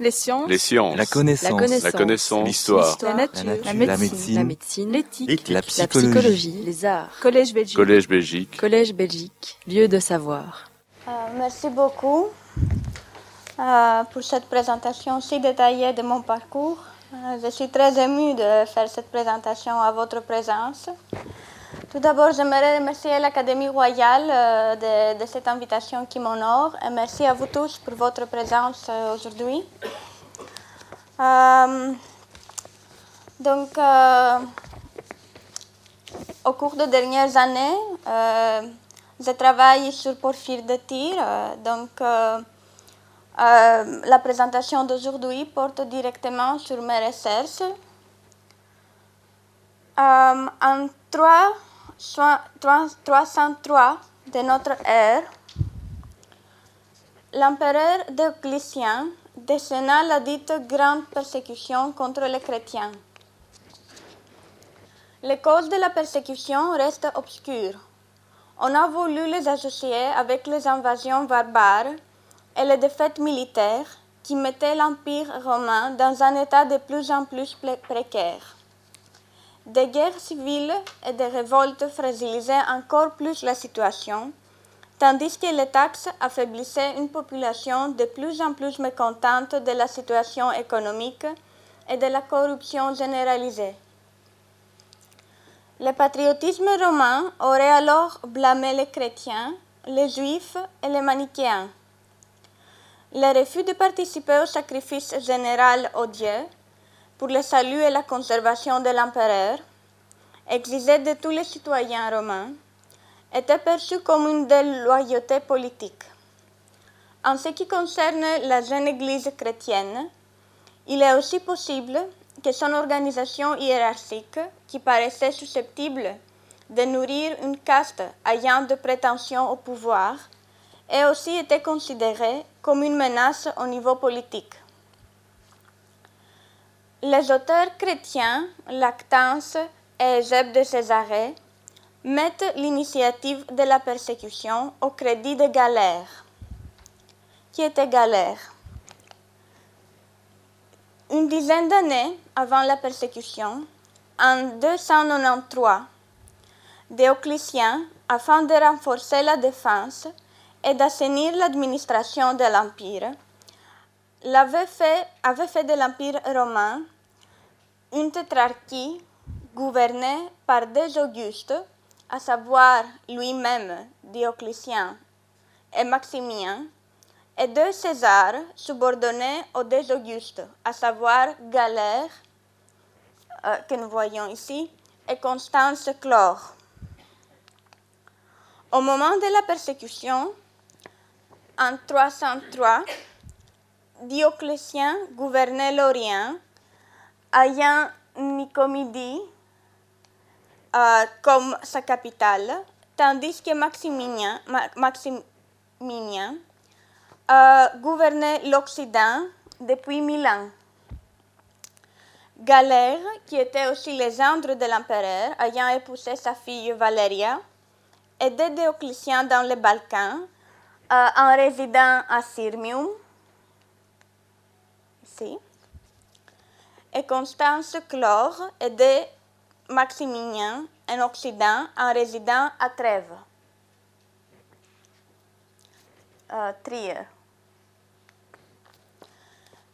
Les sciences. Les sciences. La connaissance. La connaissance. La. L'histoire. La nature. La nature. La La médecine. La. L'éthique. La La psychologie. psychologie. Les arts. Collège Belgique. Collège Belgique. Collège Belgique. Lieu de savoir. Euh, merci beaucoup euh, pour cette présentation si détaillée de mon parcours. Euh, je suis très émue de faire cette présentation à votre présence. Tout d'abord, j'aimerais remercier l'Académie royale euh, de, cette invitation qui m'honore et merci à vous tous pour votre présence euh, aujourd'hui. Euh, donc, au cours des dernières années, je travaille sur Porphyre de Tir. donc, la présentation d'aujourd'hui porte directement sur mes recherches. En 3, 303 de notre ère, l'empereur Dioclétien déchaîna la dite grande persécution contre les chrétiens. Les causes de la persécution restent obscures. On a voulu les associer avec les invasions barbares et les défaites militaires qui mettaient l'Empire romain dans un état de plus en plus pré- précaire. Des guerres civiles et des révoltes fragilisaient encore plus la situation, tandis que les taxes affaiblissaient une population de plus en plus mécontente de la situation économique et de la corruption généralisée. Le patriotisme romain aurait alors blâmé les chrétiens, les juifs et les manichéens. Le refus de participer au sacrifice général aux dieux pour le salut et la conservation de l'empereur, exigé de tous les citoyens romains, était perçu comme une déloyauté politique. En ce qui concerne la jeune Église chrétienne, il est aussi possible que son organisation hiérarchique, qui paraissait susceptible de nourrir une caste ayant de prétentions au pouvoir, ait aussi été considérée comme une menace au niveau politique. Les auteurs chrétiens, Lactance et Eusèbe de Césarée, mettent l'initiative de la persécution au crédit de Galère. Qui était Galère? Une dizaine d'années avant la persécution, en 293, Dioclétien, afin de renforcer la défense et d'assainir l'administration de l'Empire, avait fait de l'Empire romain une tétrarchie gouvernée par deux Augustes, à savoir lui-même Dioclétien et Maximien, et deux Césars subordonnés aux deux Augustes, à savoir Galère, euh, que nous voyons ici, et Constance Chlore. Au moment de la persécution, en 303, Dioclétien gouvernait l'Orient, ayant Nicomidie euh, comme sa capitale, tandis que Maximilien, Ma- Maximilien euh, gouvernait l'Occident depuis Milan. Galère, qui était aussi le gendre de l'empereur, ayant épousé sa fille Valéria, aidait Dioclétien dans les Balkans euh, en résidant à Sirmium, et Constance Chlore aidait Maximilien en Occident en résidant à Trèves. Euh, Trier.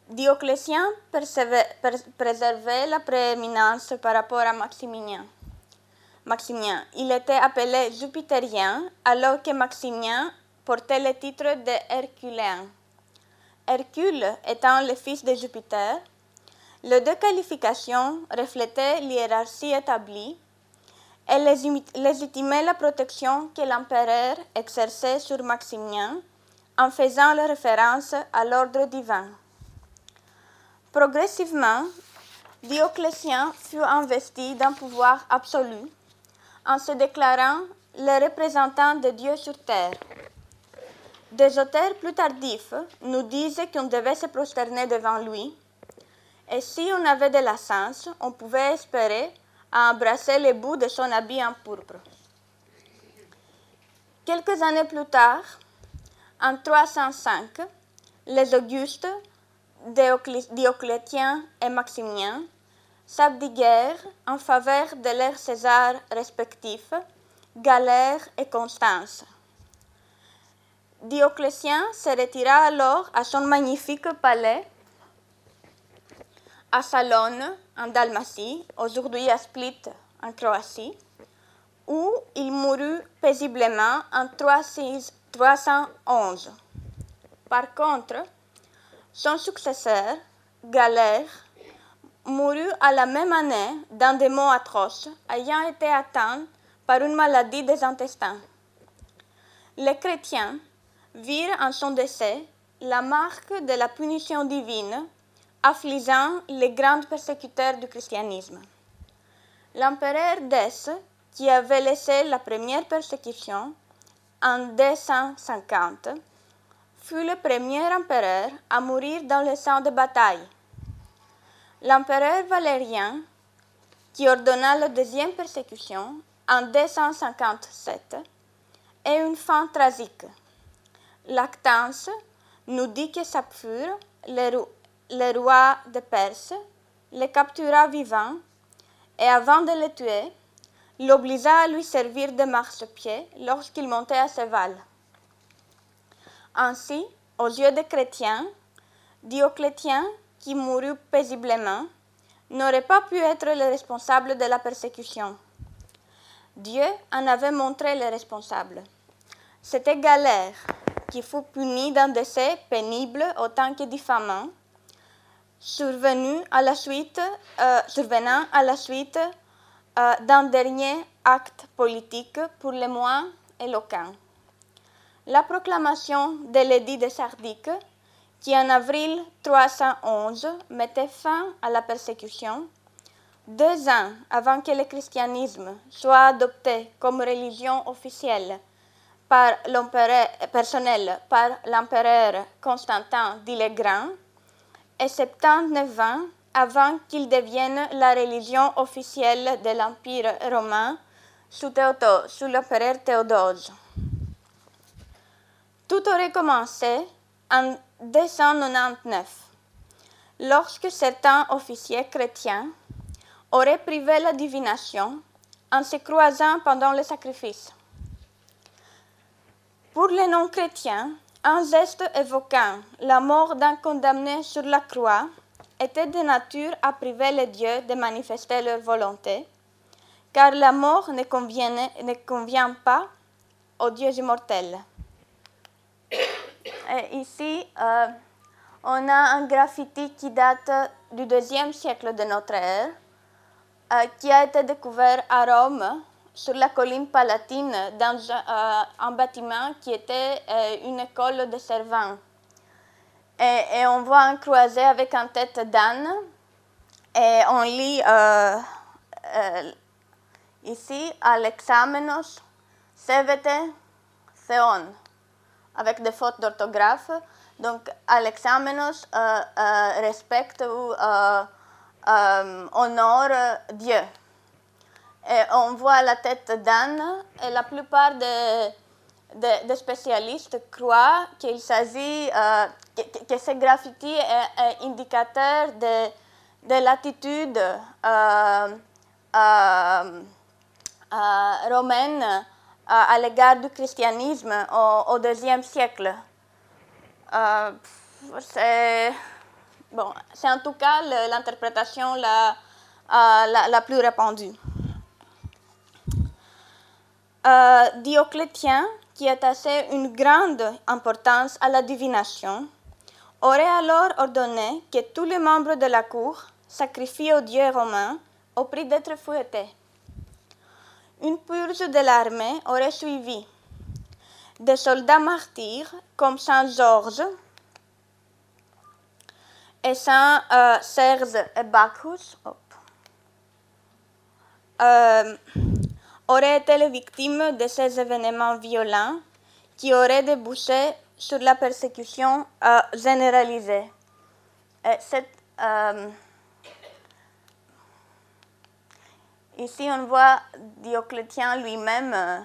Dioclétien préservait la prééminence par rapport à Maximilien. Maximien. Il était appelé Jupitérien, alors que Maximien portait le titre de Herculéen. Hercule étant le fils de Jupiter, les deux qualifications reflétaient l'hiérarchie établie et légitimaient la protection que l'empereur exerçait sur Maximien en faisant la référence à l'ordre divin. Progressivement, Dioclétien fut investi d'un pouvoir absolu en se déclarant le représentant de Dieu sur terre. Des auteurs plus tardifs nous disent qu'on devait se prosterner devant lui, et si on avait de la chance, on pouvait espérer embrasser les bouts de son habit en pourpre. Quelques années plus tard, en 305, les Augustes Dioclétien et Maximien, s'abdiguèrent en faveur de leurs Césars respectifs, Galère et Constance. Dioclétien se retira alors à son magnifique palais à Salone, en Dalmatie, aujourd'hui à Split, en Croatie, où il mourut paisiblement en 311. Par contre, son successeur, Galère, mourut à la même année dans des maux atroces, ayant été atteint par une maladie des intestins. Les chrétiens virent en son décès la marque de la punition divine affligeant les grands persécuteurs du christianisme. L'empereur Dès, qui avait laissé la première persécution en 250, fut le premier empereur à mourir dans le sang de bataille. L'empereur Valérien, qui ordonna la deuxième persécution en 257, est une fin tragique. Lactance nous dit que Sapphur, le, roi de Perse, le captura vivant et avant de le tuer, l'obligea à lui servir de marchepied lorsqu'il montait à cheval. Ainsi, aux yeux des chrétiens, Dioclétien, qui mourut paisiblement, n'aurait pas pu être le responsable de la persécution. Dieu en avait montré le responsable. C'était Galère, qui fut puni d'un décès pénible autant que diffamant, survenu à la suite, euh, survenant à la suite euh, d'un dernier acte politique pour le moins éloquent. La proclamation de l'édit de Sardique, qui en avril 311 mettait fin à la persécution, deux ans avant que le christianisme soit adopté comme religion officielle par l'empereur personnel par l'empereur Constantin dit le Grand, et 79 ans avant qu'il devienne la religion officielle de l'Empire romain sous, sous l'empereur Théodose. Tout aurait commencé en 299, lorsque certains officiers chrétiens auraient privé la divination en se croisant pendant le sacrifice. Pour les non-chrétiens, un geste évoquant la mort d'un condamné sur la croix était de nature à priver les dieux de manifester leur volonté, car la mort ne convient, pas aux dieux immortels. Ici, euh, on a un graffiti qui date du deuxième siècle de notre ère, euh, qui a été découvert à Rome, sur la colline palatine, dans un, euh, bâtiment qui était une école de servants. Et, on voit un croisé avec une tête d'âne, et on lit ici, Alexamenos sevete theon avec des fautes d'orthographe. Donc, à l'examenos, euh, euh, respecte ou euh, honore Dieu. On voit la tête d'âne et la plupart des, spécialistes croient s'agit, que, que, ce graffiti est, indicateur de, de l'attitude romaine à l'égard du christianisme au, deuxième siècle. Euh, c'est en tout cas l'interprétation la, plus répandue. Euh, Dioclétien, qui attachait une grande importance à la divination, aurait alors ordonné que tous les membres de la cour sacrifient aux dieux romains au prix d'être fouettés. Une purge de l'armée aurait suivi. Des soldats martyrs comme Saint Georges et Saint euh, Serge et Bacchus euh, auraient été les victimes de ces événements violents qui auraient débouché sur la persécution euh, généralisée. Cette, Ici, on voit Dioclétien lui-même euh,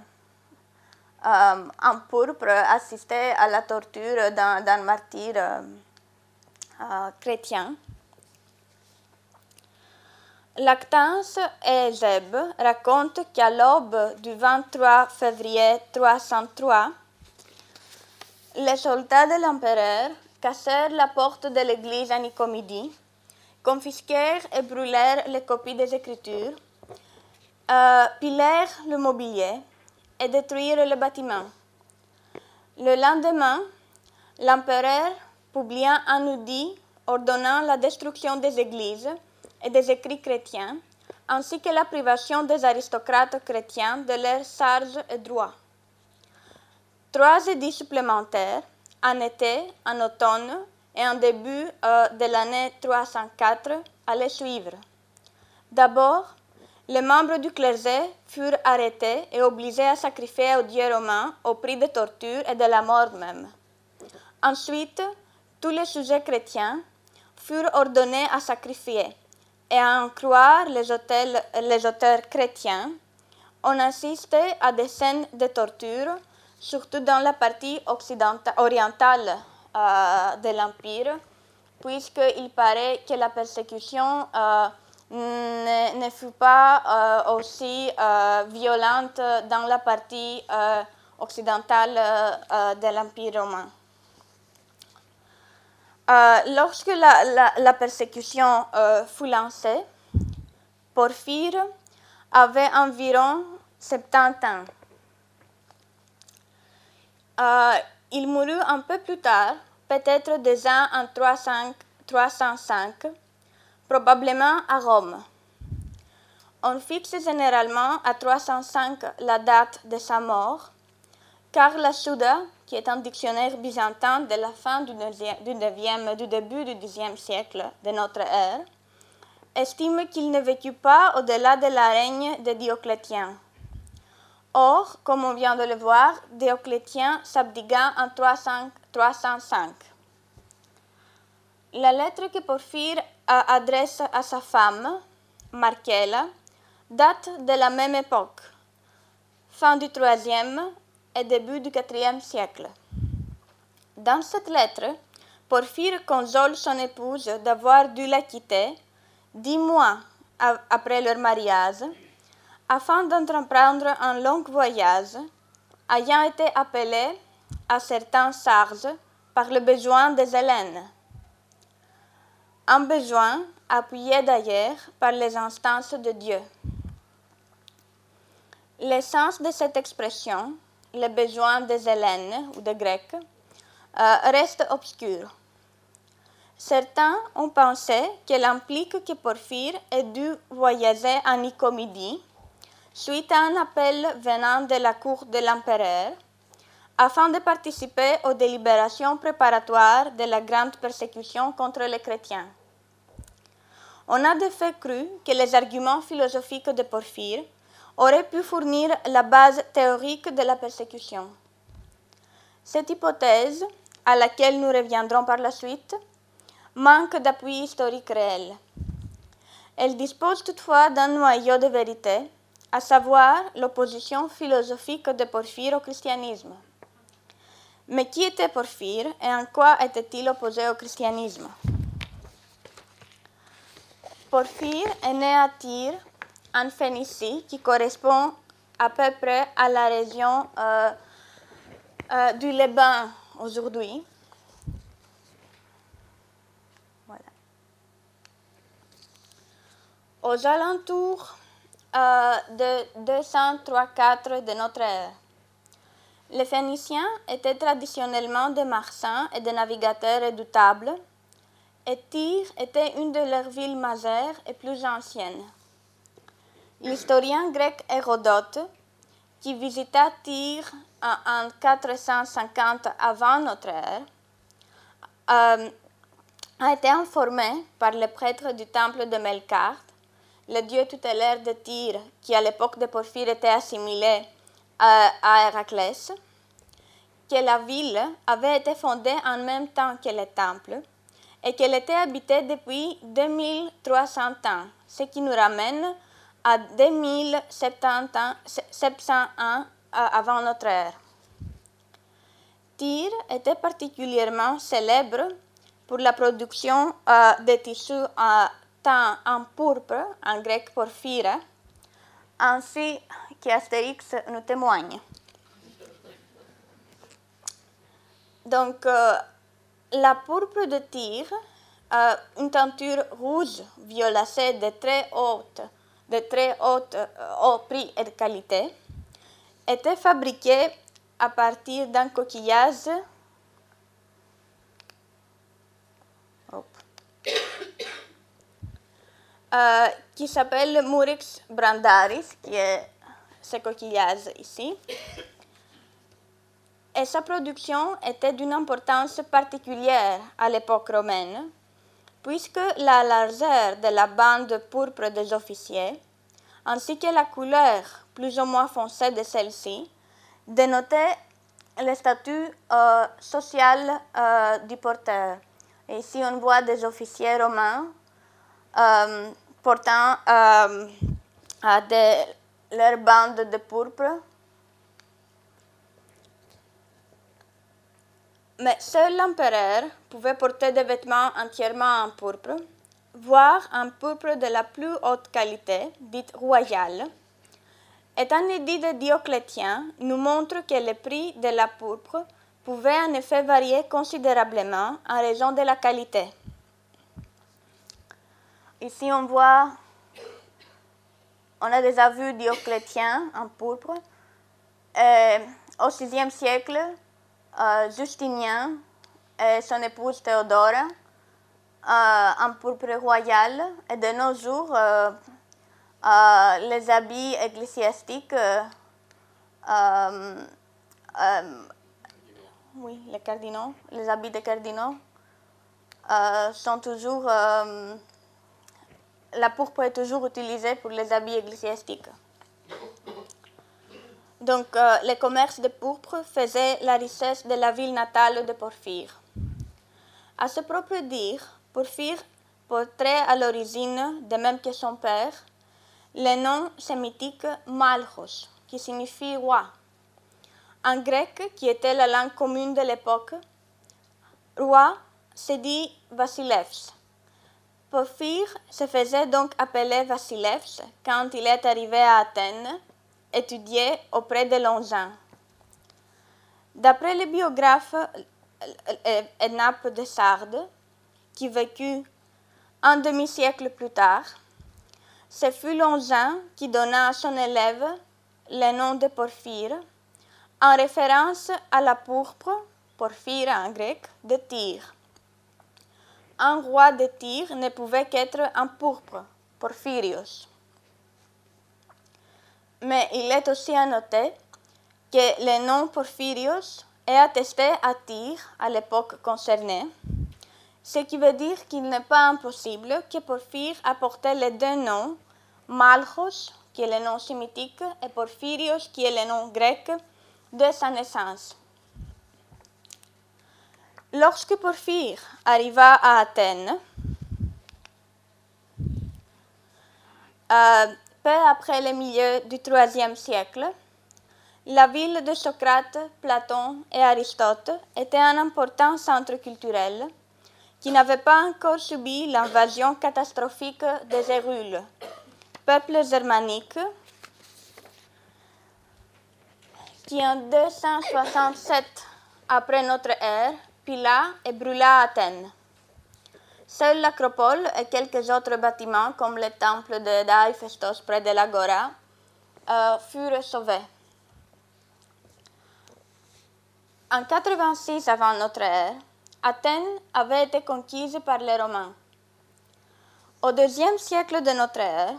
euh, en pourpre assister à la torture d'un martyr euh, chrétiens. Lactance et Zeb racontent qu'à l'aube du 23 février 303, les soldats de l'empereur cassèrent la porte de l'église à Nicomidie, confisquèrent et brûlèrent les copies des Écritures, euh, pilèrent le mobilier et détruirent le bâtiment. Le lendemain, l'empereur publia un oudit ordonnant la destruction des églises et des écrits chrétiens, ainsi que la privation des aristocrates chrétiens de leurs charges et droits. Trois édits supplémentaires, en été, en automne et en début euh, de l'année 304, allaient suivre. D'abord, les membres du clergé furent arrêtés et obligés à sacrifier au dieu romain au prix de tortures et de la mort même. Ensuite, tous les sujets chrétiens furent ordonnés à sacrifier, et à en croire les, les auteurs chrétiens, on assistait à des scènes de torture, surtout dans la partie orientale euh, de l'Empire, puisqu'il paraît que la persécution euh, ne, fut pas euh, aussi violente dans la partie occidentale de l'Empire romain. Euh, lorsque la, persécution euh, fut lancée, Porphyre avait environ 70 ans. Euh, il mourut un peu plus tard, peut-être déjà en 305, probablement à Rome. On fixe généralement à 305 la date de sa mort, car la Souda, qui est un dictionnaire byzantin de la fin du, 9e, du début du Xe siècle de notre ère, estime qu'il ne vécut pas au-delà de la règne de Dioclétien. Or, comme on vient de le voir, Dioclétien s'abdigua en 305. La lettre que Porphyre adresse à sa femme, Markela, date de la même époque, fin du IIIe et début du IVe siècle. Dans cette lettre, Porphyre console son épouse d'avoir dû la quitter dix mois après leur mariage, afin d'entreprendre un long voyage, ayant été appelée à certains charges par le besoin des Hélènes. Un besoin appuyé d'ailleurs par les instances de Dieu. L'essence de cette expression les besoins des Hélènes ou des Grecs euh, restent obscurs. Certains ont pensé qu'elle implique que Porphyre ait dû voyager en Nicomidie suite à un appel venant de la cour de l'empereur afin de participer aux délibérations préparatoires de la grande persécution contre les chrétiens. On a de fait cru que les arguments philosophiques de Porphyre aurait pu fournir la base théorique de la persécution. Cette hypothèse, à laquelle nous reviendrons par la suite, manque d'appui historique réel. Elle dispose toutefois d'un noyau de vérité, à savoir l'opposition philosophique de Porphyre au christianisme. Mais qui était Porphyre et en quoi était-il opposé au christianisme? Porphyre est né à Tyr en Phénicie, qui correspond à peu près à la région euh, euh, du Liban aujourd'hui. Voilà. Aux alentours euh, de 203-4 de notre ère, les Phéniciens étaient traditionnellement des marchands et des navigateurs redoutables, et Tyr était une de leurs villes majeures et plus anciennes. L'historien grec Hérodote, qui visita Tyr en 450 avant notre ère, euh, a été informé par le prêtre du temple de Melkart, le dieu tutélaire de Tyr, qui à l'époque de Porphyre était assimilé à Héraclès, que la ville avait été fondée en même temps que le temple et qu'elle était habitée depuis 2300 ans, ce qui nous ramène à 2701 avant notre ère. Tyr était particulièrement célèbre pour la production euh, de tissus teint en pourpre, en grec porphyre, ainsi qu'Astérix nous témoigne. Donc, euh, la pourpre de Tyr, euh, une teinture rouge violacée de très haute, de très haut prix et de qualité, était fabriquée à partir d'un coquillage. Euh, qui s'appelle Murix brandaris, qui est ce coquillage ici. Et sa production était d'une importance particulière à l'époque romaine, puisque la largeur de la bande pourpre des officiers, ainsi que la couleur plus ou moins foncée de celle-ci, dénotaient le statut euh, social euh, du porteur. Ici, on voit des officiers romains euh, portant leur bande de pourpre. Mais seul l'empereur pouvait porter des vêtements entièrement en pourpre, voire en pourpre de la plus haute qualité, dite royale. Et un édit de Dioclétien nous montre que le prix de la pourpre pouvait en effet varier considérablement en raison de la qualité. Ici, on voit, on a déjà vu Dioclétien en pourpre. Et au VIe siècle, euh, Justinien et son épouse Théodora euh, en pourpre royal. Et de nos jours, euh, les habits ecclésiastiques oui, les cardinaux, les habits des cardinaux euh, sont toujours. Euh, la pourpre est toujours utilisée pour les habits ecclésiastiques. Donc, euh, le commerce de pourpre faisait la richesse de la ville natale de Porphyre. À ce propre dire, Porphyre portrait à l'origine, de même que son père, le nom sémitique Malchos, qui signifie roi. En grec, qui était la langue commune de l'époque, roi se dit Vasilevs. Porphyre se faisait donc appeler Vasilevs quand il est arrivé à Athènes, étudié auprès de Longin. D'après le biographe Ednape de Sardes, qui vécut un demi-siècle plus tard, ce fut Longin qui donna à son élève le nom de Porphyre, en référence à la pourpre, porphyre en grec, de Tyr. Un roi de Tyr ne pouvait qu'être un pourpre, Porphyrios. Mais il est aussi à noter que le nom Porphyrios est attesté à Tyr à l'époque concernée, ce qui veut dire qu'il n'est pas impossible que Porphyre apportait les deux noms, Malchos, qui est le nom sémitique, et Porphyrios, qui est le nom grec de sa naissance. Lorsque Porphyre arriva à Athènes, euh, peu après le milieu du IIIe siècle, la ville de Socrate, Platon et Aristote était un important centre culturel qui n'avait pas encore subi l'invasion catastrophique des Hérules, peuples germaniques qui en 267 après notre ère pila et brûla Athènes. Seule l'acropole et quelques autres bâtiments, comme le temple de Daïphestos près de l'Agora, euh, furent sauvés. En 86 avant notre ère, Athènes avait été conquise par les Romains. Au deuxième siècle de notre ère,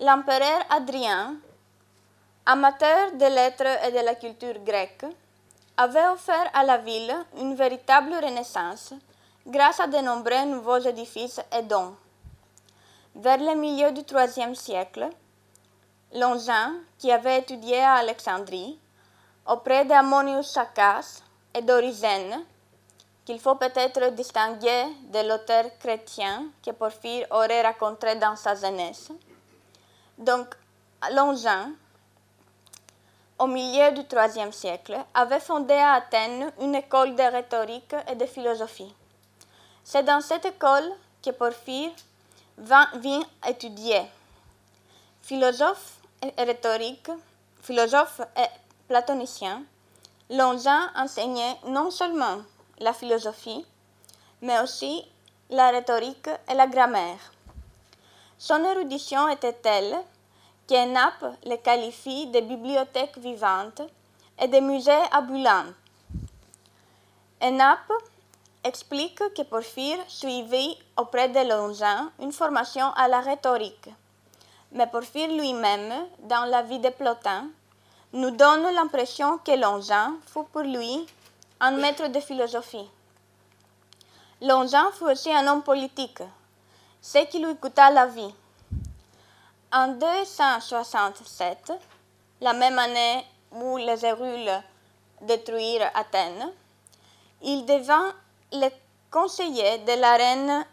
l'empereur Adrien amateur de lettres et de la culture grecque, avait offert à la ville une véritable renaissance grâce à de nombreux nouveaux édifices et dons. Vers le milieu du IIIe siècle, Longin, qui avait étudié à Alexandrie, auprès d'Ammonius Saccas et d'Origène, qu'il faut peut-être distinguer de l'auteur chrétien que Porphyre aurait raconté dans sa jeunesse. Donc, Longin au milieu du IIIe siècle, avait fondé à Athènes une école de rhétorique et de philosophie. C'est dans cette école que Porphyre vint étudier. Philosophe et rhétorique, philosophe et platonicien, Longin enseignait non seulement la philosophie, mais aussi la rhétorique et la grammaire. Son érudition était telle qu'Enap le qualifie de bibliothèque vivante et de musée ambulants. Enap explique que Porphyre suivit auprès de Longin une formation à la rhétorique. Mais Porphyre lui-même, dans la vie de Plotin, nous donne l'impression que Longin fut pour lui un maître de philosophie. Longin fut aussi un homme politique, ce qui lui coûta la vie. En 267, la même année où les Hérules détruirent Athènes, il devint le conseiller de la reine,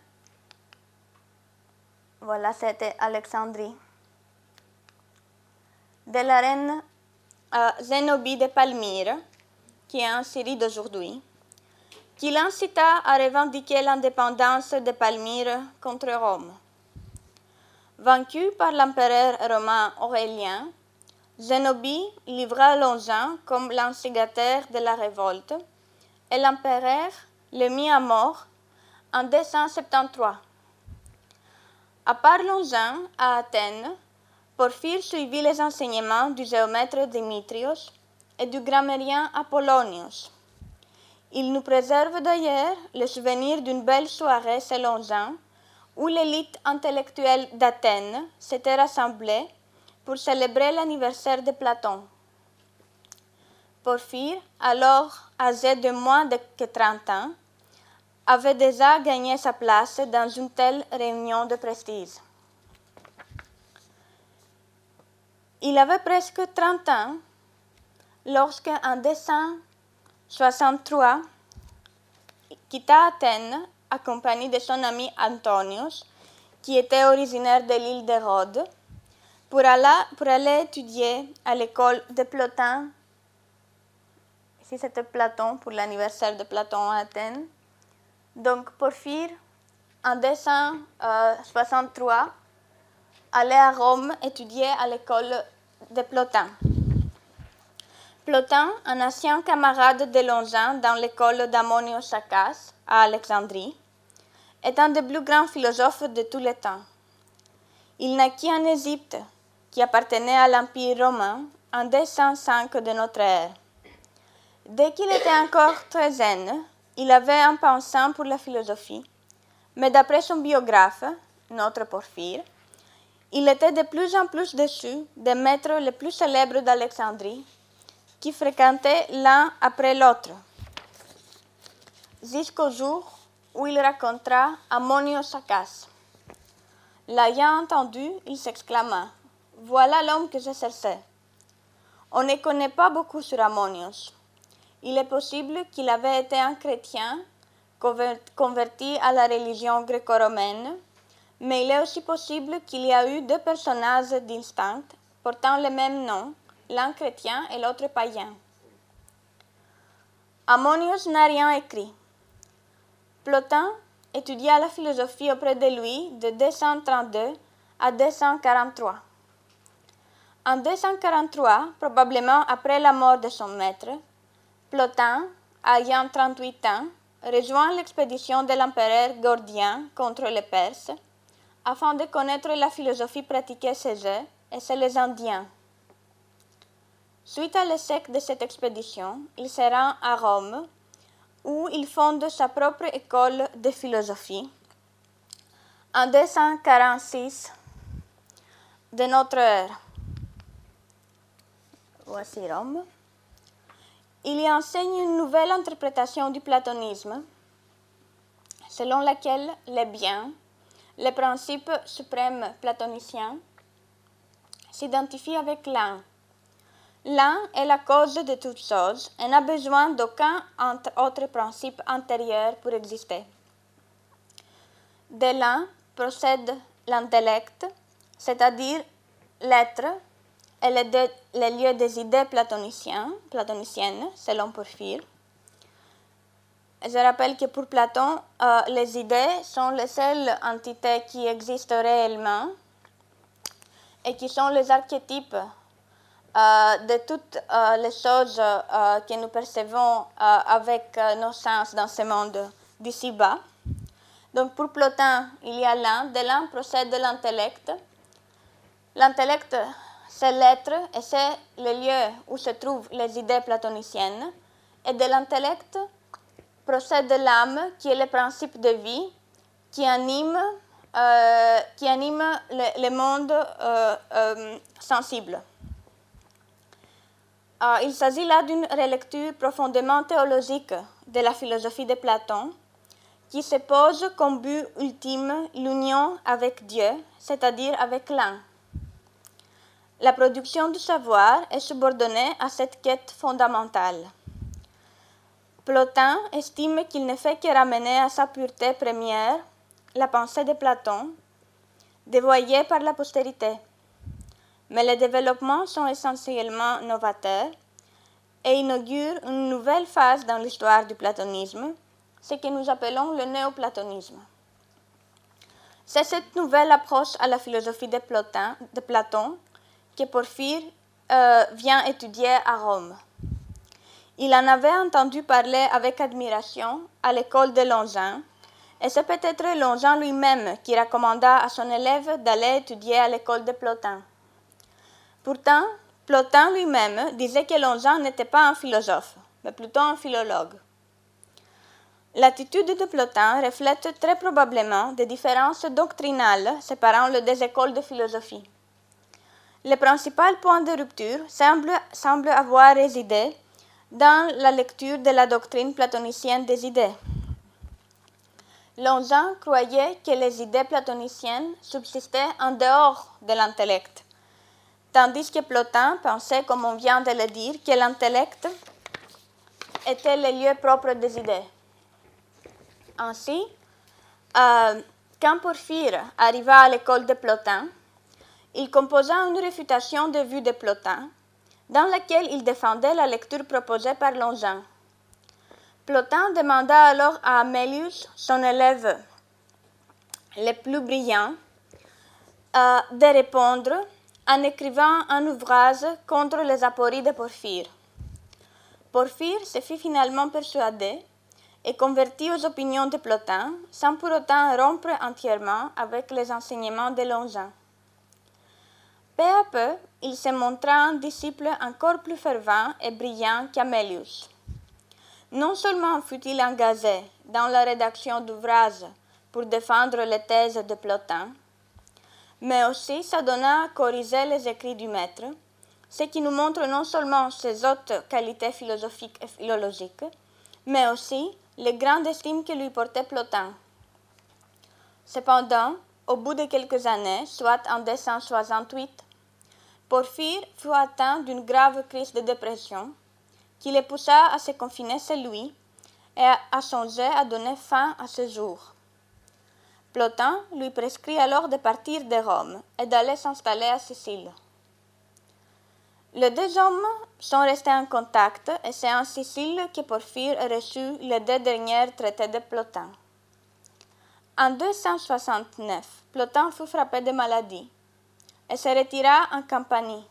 voilà, c'était Alexandrie, de la reine euh, Zénobie de Palmyre, qui est en Syrie d'aujourd'hui, qui l'incita à revendiquer l'indépendance de Palmyre contre Rome. Vaincu par l'empereur romain Aurélien, Zénobie livra Longin comme l'instigateur de la révolte et l'empereur le mit à mort en 273. À part Longin, à Athènes, Porphyre suivit les enseignements du géomètre Démétrios et du grammairien Apollonios. Il nous préserve d'ailleurs le souvenir d'une belle soirée selon Jean où l'élite intellectuelle d'Athènes s'était rassemblée pour célébrer l'anniversaire de Platon. Porphyre, alors âgé de moins de 30 ans, avait déjà gagné sa place dans une telle réunion de prestige. Il avait presque 30 ans lorsque, en 263, quitta Athènes accompagné de son ami Antonius, qui était originaire de l'île de Rhodes, pour aller étudier à l'école de Plotin. Ici, c'était Platon pour l'anniversaire de Platon à Athènes. Donc, Porphyre, en 263, allait à Rome étudier à l'école de Plotin. Plotin, un ancien camarade de Longin dans l'école d'Ammonios Sakas à Alexandrie, est un des plus grands philosophes de tous les temps. Il naquit en Égypte, qui appartenait à l'Empire romain, en 205 de notre ère. Dès qu'il était encore très jeune, il avait un penchant pour la philosophie, mais d'après son biographe, notre Porphyre, il était de plus en plus déçu des maîtres les plus célèbres d'Alexandrie, qui fréquentaient l'un après l'autre, jusqu'au jour où il rencontra Ammonio Sakas. L'ayant entendu, il s'exclama Voilà l'homme que je cherchais. On ne connaît pas beaucoup sur Ammonios. Il est possible qu'il avait été un chrétien converti à la religion gréco-romaine, mais il est aussi possible qu'il y a eu deux personnages distincts portant le même nom, l'un chrétien et l'autre païen. Ammonios n'a rien écrit. Plotin étudia la philosophie auprès de lui de 232 à 243. En 243, probablement après la mort de son maître, Plotin, ayant 38 ans, rejoint l'expédition de l'empereur Gordien contre les Perses afin de connaître la philosophie pratiquée chez eux et chez les Indiens. Suite à l'échec de cette expédition, il se rend à Rome où il fonde sa propre école de philosophie. En 246 de notre ère, voici Rome, il y enseigne une nouvelle interprétation du platonisme, selon laquelle les biens, les principes suprêmes platoniciens, s'identifient avec l'un L'un est la cause de toutes choses et n'a besoin d'aucun autre principe antérieur pour exister. De l'un procède l'intellect, c'est-à-dire l'être, est le, de- des idées platoniciennes, platoniciennes selon Porphyre. Je rappelle que pour Platon, euh, les idées sont les seules entités qui existent réellement et qui sont les archétypes euh, de toutes euh, les choses que nous percevons avec nos sens dans ce monde d'ici-bas. Donc pour Plotin, il y a l'un, de l'un procède de l'intellect. L'intellect, c'est l'être et c'est le lieu où se trouvent les idées platoniciennes. Et de l'intellect procède de l'âme, qui est le principe de vie, qui anime, qui anime le, monde sensible. Il s'agit là d'une relecture profondément théologique de la philosophie de Platon, qui se pose comme but ultime l'union avec Dieu, c'est-à-dire avec l'un. La production du savoir est subordonnée à cette quête fondamentale. Plotin estime qu'il ne fait que ramener à sa pureté première la pensée de Platon, dévoyée par la postérité. Mais les développements sont essentiellement novateurs et inaugurent une nouvelle phase dans l'histoire du platonisme, ce que nous appelons le néoplatonisme. C'est cette nouvelle approche à la philosophie de, Plotin- de Platon que Porphyre euh, vient étudier à Rome. Il en avait entendu parler avec admiration à l'école de Longin, et c'est peut-être Longin lui-même qui recommanda à son élève d'aller étudier à l'école de Plotin. Pourtant, Plotin lui-même disait que Longin n'était pas un philosophe, mais plutôt un philologue. L'attitude de Plotin reflète très probablement des différences doctrinales séparant les deux écoles de philosophie. Le principal point de rupture semble, avoir résidé dans la lecture de la doctrine platonicienne des idées. Longin croyait que les idées platoniciennes subsistaient en dehors de l'intellect, tandis que Plotin pensait, comme on vient de le dire, que l'intellect était le lieu propre des idées. Ainsi, euh, quand Porphyre arriva à l'école de Plotin, il composa une réfutation de vue de Plotin, dans laquelle il défendait la lecture proposée par Longin. Plotin demanda alors à Amélius, son élève le plus brillant, euh, de répondre en écrivant un ouvrage contre les apories de Porphyre. Porphyre se fit finalement persuadé et converti aux opinions de Plotin, sans pour autant rompre entièrement avec les enseignements de Longin. Peu à peu, il se montra un disciple encore plus fervent et brillant qu'Amélius. Non seulement fut-il engagé dans la rédaction d'ouvrages pour défendre les thèses de Plotin, mais aussi s'adonna à corriger les écrits du maître, ce qui nous montre non seulement ses hautes qualités philosophiques et philologiques, mais aussi les grandes estimes que lui portait Plotin. Cependant, au bout de quelques années, soit en 268, Porphyre fut atteint d'une grave crise de dépression qui le poussa à se confiner chez lui et à songer à donner fin à ses jours. Plotin lui prescrit alors de partir de Rome et d'aller s'installer à Sicile. Les deux hommes sont restés en contact et c'est en Sicile que Porphyre reçut les deux derniers traités de Plotin. En 269, Plotin fut frappé de maladie et se retira en Campanie,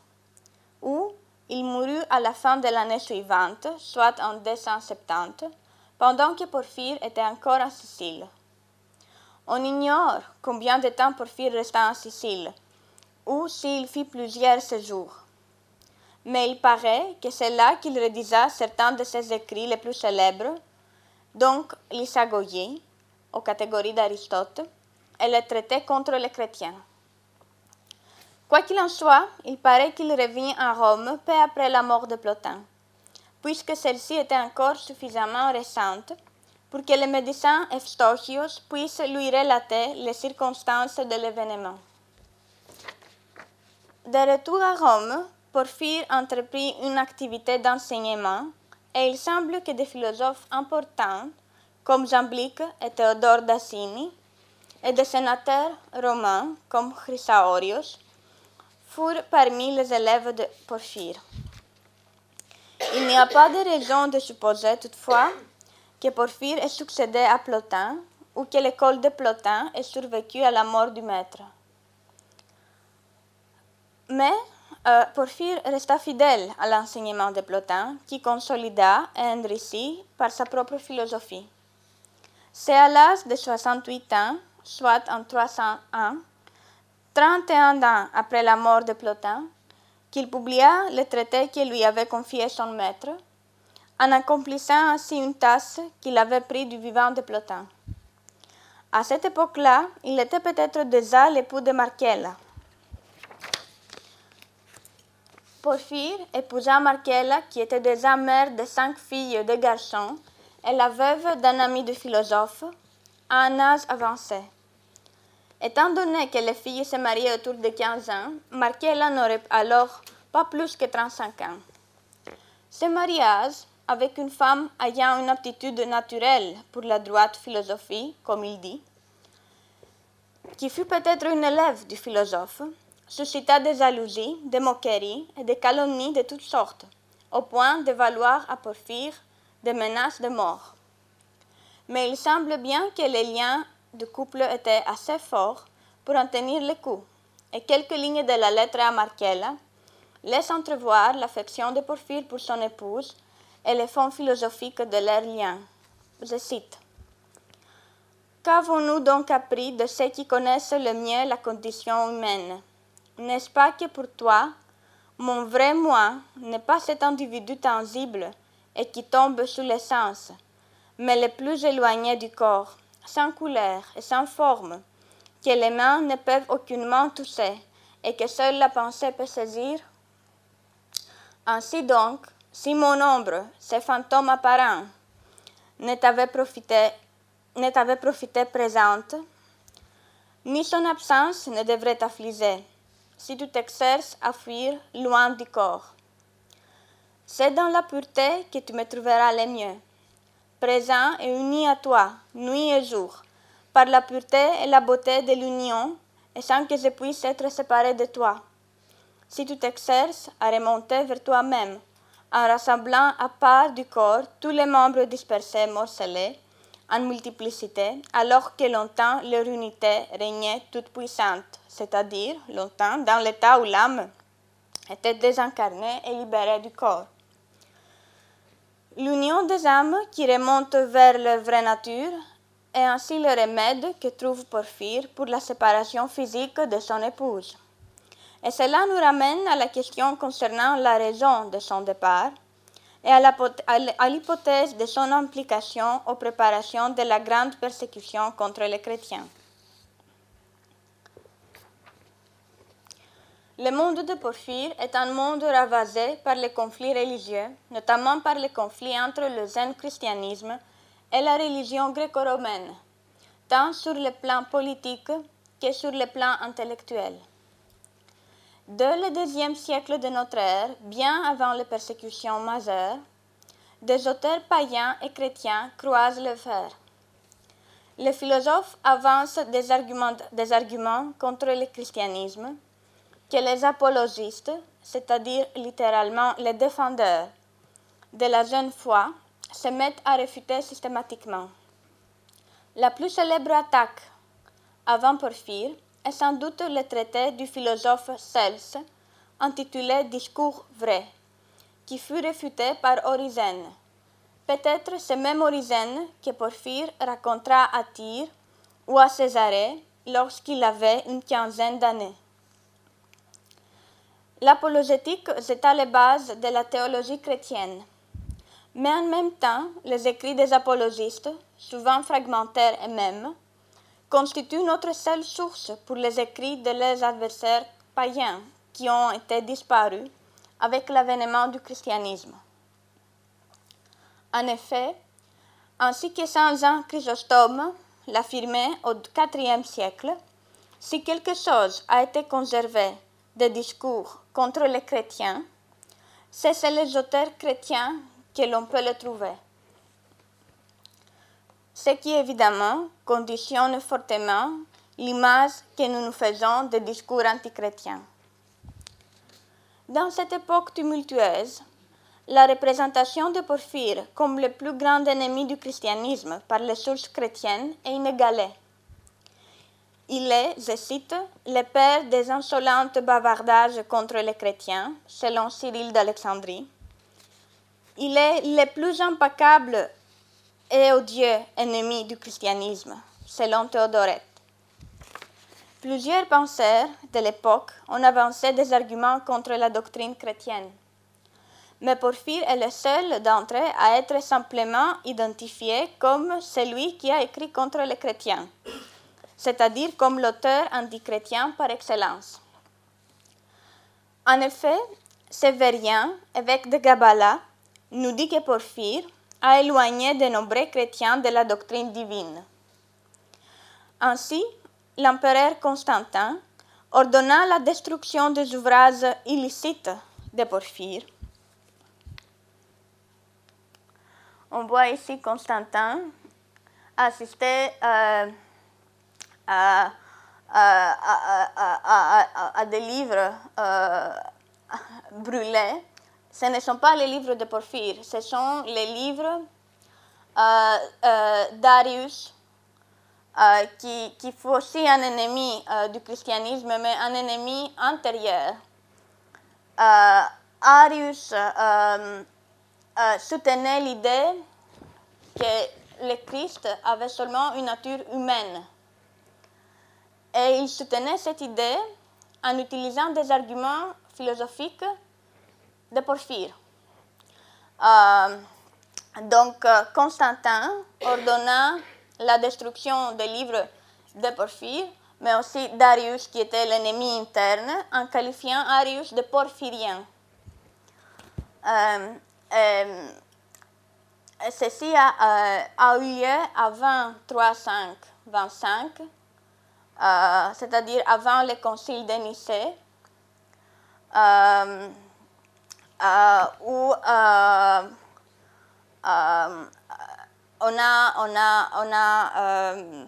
où il mourut à la fin de l'année suivante, soit en 270, pendant que Porphyre était encore en Sicile. On ignore combien de temps Porphyre resta en Sicile, ou s'il fit plusieurs séjours. Mais il paraît que c'est là qu'il rédigea certains de ses écrits les plus célèbres, donc l'Isagogie, aux catégories d'Aristote, et le traité contre les chrétiens. Quoi qu'il en soit, il paraît qu'il revint à Rome peu après la mort de Plotin, puisque celle-ci était encore suffisamment récente pour que le médecin Eustochios puisse lui relater les circonstances de l'événement. De retour à Rome, Porphyre entreprit une activité d'enseignement et il semble que des philosophes importants comme Jamblique et Théodore d'Assini et des sénateurs romains comme Chrysaorius parmi les élèves de Porphyre. Il n'y a pas de raison de supposer toutefois que Porphyre ait succédé à Plotin ou que l'école de Plotin ait survécu à la mort du maître. Mais euh, Porphyre resta fidèle à l'enseignement de Plotin, qui consolida et enrichit par sa propre philosophie. C'est à l'âge de 68 ans, soit en 301, 31 ans après la mort de Plotin, qu'il publia le traité que lui avait confié son maître, en accomplissant ainsi une tâche qu'il avait prise du vivant de Plotin. À cette époque-là, il était peut-être déjà l'époux de Markella. Porphyre épousa Markella, qui était déjà mère de cinq filles et de garçons, et la veuve d'un ami de philosophe, à un âge avancé. Étant donné que les filles se mariaient autour de 15 ans, Markella n'aurait alors pas plus que 35 ans. Ce mariage, avec une femme ayant une aptitude naturelle pour la droite philosophie, comme il dit, qui fut peut-être une élève du philosophe, suscita des jalousies, des moqueries et des calomnies de toutes sortes, au point de valoir à Porphyre des menaces de mort. Mais il semble bien que les liens du couple étaient assez forts pour en tenir le coup, et quelques lignes de la lettre à Markella laissent entrevoir l'affection de Porphyre pour son épouse et les fonds philosophiques de leur lien. Je cite. Qu'avons-nous donc appris de ceux qui connaissent le mieux la condition humaine? N'est-ce pas que pour toi, mon vrai moi n'est pas cet individu tangible et qui tombe sous les sens, mais le plus éloigné du corps, sans couleur et sans forme, que les mains ne peuvent aucunement toucher et que seule la pensée peut saisir Ainsi donc, si mon ombre, ce fantôme apparent, ne t'avait profité, profité présente, ni son absence ne devrait t'affliger si tu t'exerces à fuir loin du corps. C'est dans la pureté que tu me trouveras le mieux, présent et uni à toi, nuit et jour, par la pureté et la beauté de l'union, et sans que je puisse être séparé de toi. Si tu t'exerces à remonter vers toi-même, en rassemblant à part du corps tous les membres dispersés, morcelés, en multiplicité, alors que longtemps leur unité régnait toute puissante, c'est-à-dire longtemps dans l'état où l'âme était désincarnée et libérée du corps. L'union des âmes qui remontent vers leur vraie nature est ainsi le remède que trouve Porphyre pour la séparation physique de son épouse. Et cela nous ramène à la question concernant la raison de son départ et à l'hypothèse de son implication aux préparations de la grande persécution contre les chrétiens. Le monde de Porphyre est un monde ravagé par les conflits religieux, notamment par les conflits entre le zen christianisme et la religion gréco-romaine, tant sur le plan politique que sur le plan intellectuel. Dès le deuxième siècle de notre ère, bien avant les persécutions majeures, des auteurs païens et chrétiens croisent le fer. Les philosophes avancent des arguments, des arguments contre le christianisme que les apologistes, c'est-à-dire littéralement les défendeurs de la jeune foi, se mettent à réfuter systématiquement. La plus célèbre attaque avant Porphyre est sans doute le traité du philosophe Cels, intitulé Discours vrai, qui fut réfuté par Origène. Peut-être ce même Origène que Porphyre racontera à Tyr ou à Césarée lorsqu'il avait une quinzaine d'années. L'apologétique à les bases de la théologie chrétienne. Mais en même temps, les écrits des apologistes, souvent fragmentaires et mêmes, constituent notre seule source pour les écrits de leurs adversaires païens qui ont été disparus avec l'avènement du christianisme. En effet, ainsi que Saint Jean Chrysostome l'affirmait au IVe siècle, si quelque chose a été conservé des discours contre les chrétiens, c'est chez les auteurs chrétiens que l'on peut le trouver. Ce qui évidemment conditionne fortement l'image que nous nous faisons des discours antichrétiens. Dans cette époque tumultueuse, la représentation de Porphyre comme le plus grand ennemi du christianisme par les sources chrétiennes est inégalée. Il est, je cite, le père des insolentes bavardages contre les chrétiens, selon Cyril d'Alexandrie. Il est le plus implacable et odieux ennemi du christianisme, selon Théodorette. Plusieurs penseurs de l'époque ont avancé des arguments contre la doctrine chrétienne, mais Porphyre est le seul d'entre eux à être simplement identifié comme celui qui a écrit contre les chrétiens, c'est-à-dire comme l'auteur antichrétien par excellence. En effet, Sévérien, évêque de Gabala, nous dit que Porphyre a éloigné de nombreux chrétiens de la doctrine divine. Ainsi, l'empereur Constantin ordonna la destruction des ouvrages illicites de Porphyre. On voit ici Constantin assister euh, à, des livres euh, brûlés. Ce ne sont pas les livres de Porphyre, ce sont les livres euh, d'Arius, euh, qui, qui, fut aussi un ennemi du christianisme, mais un ennemi antérieur. Euh, Arius soutenait l'idée que le Christ avait seulement une nature humaine. Et il soutenait cette idée en utilisant des arguments philosophiques de Porphyre. donc, Constantin ordonna la destruction des livres de Porphyre, mais aussi Darius, qui était l'ennemi interne, en qualifiant Arius de porphyrien. Euh, euh, ceci a, eu lieu avant 325, euh, c'est-à-dire avant le concile de Nicée, où on a, on a, euh,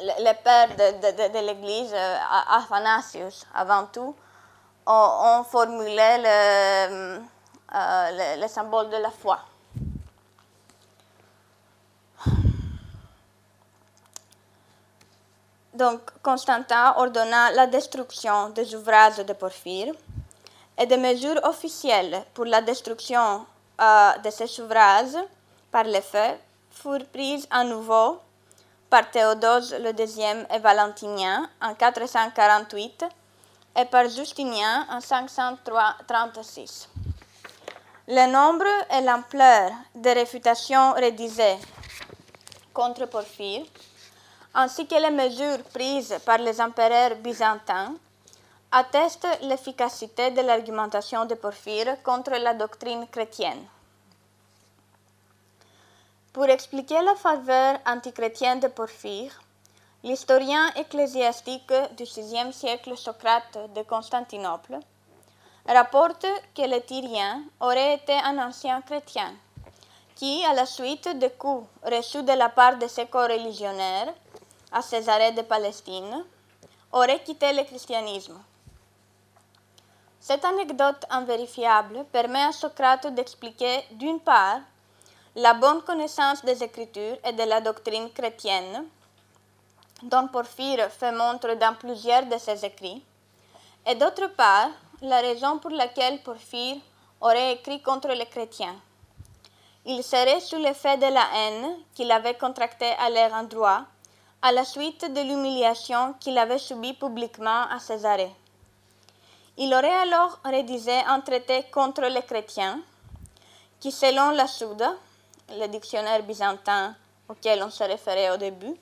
le, père de, l'Église, euh, Athanasius, avant tout, ont, formulé euh, le, symbole de la foi. Donc, Constantin ordonna la destruction des ouvrages de Porphyre et des mesures officielles pour la destruction de ces ouvrages par les faits furent prises à nouveau par Théodose le deuxième et Valentinien en 448 et par Justinien en 536. Le nombre et l'ampleur des réfutations rédigées contre Porphyre, ainsi que les mesures prises par les empereurs byzantins, attestent l'efficacité de l'argumentation de Porphyre contre la doctrine chrétienne. Pour expliquer la faveur antichrétienne de Porphyre, l'historien ecclésiastique du VIe siècle Socrate de Constantinople rapporte que le Tyrien aurait été un ancien chrétien qui, à la suite des coups reçus de la part de ses co-religionnaires à Césarée de Palestine, aurait quitté le christianisme. Cette anecdote invérifiable permet à Socrate d'expliquer d'une part la bonne connaissance des Écritures et de la doctrine chrétienne, dont Porphyre fait montre dans plusieurs de ses écrits, et d'autre part, la raison pour laquelle Porphyre aurait écrit contre les chrétiens. Il serait sous l'effet de la haine qu'il avait contractée à leur endroit à la suite de l'humiliation qu'il avait subie publiquement à Césarée. Il aurait alors rédigé un traité contre les chrétiens qui, selon la Souda, le dictionnaire byzantin auquel on se référait au début,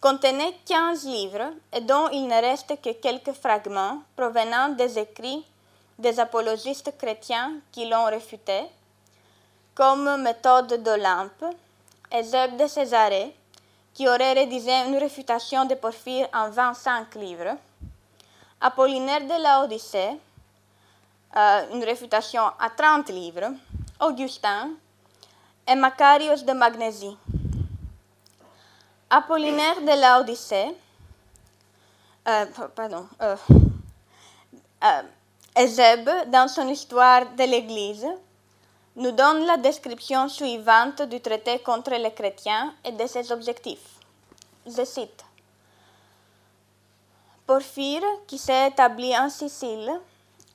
contenait 15 livres et dont il ne reste que quelques fragments provenant des écrits des apologistes chrétiens qui l'ont réfuté, comme Méthode d'Olympe Zeb de Césarée, qui aurait rédigé une réfutation de Porphyre en 25 livres, Apollinaire de la Odyssée, euh, une réfutation à 30 livres, Augustin, et Macarius de Magnésie. Apollinaire de la Odyssée, euh, pardon, euh, euh, dans son histoire de l'Église, nous donne la description suivante du traité contre les chrétiens et de ses objectifs. Je cite. Porphyre, qui s'est établi en Sicile,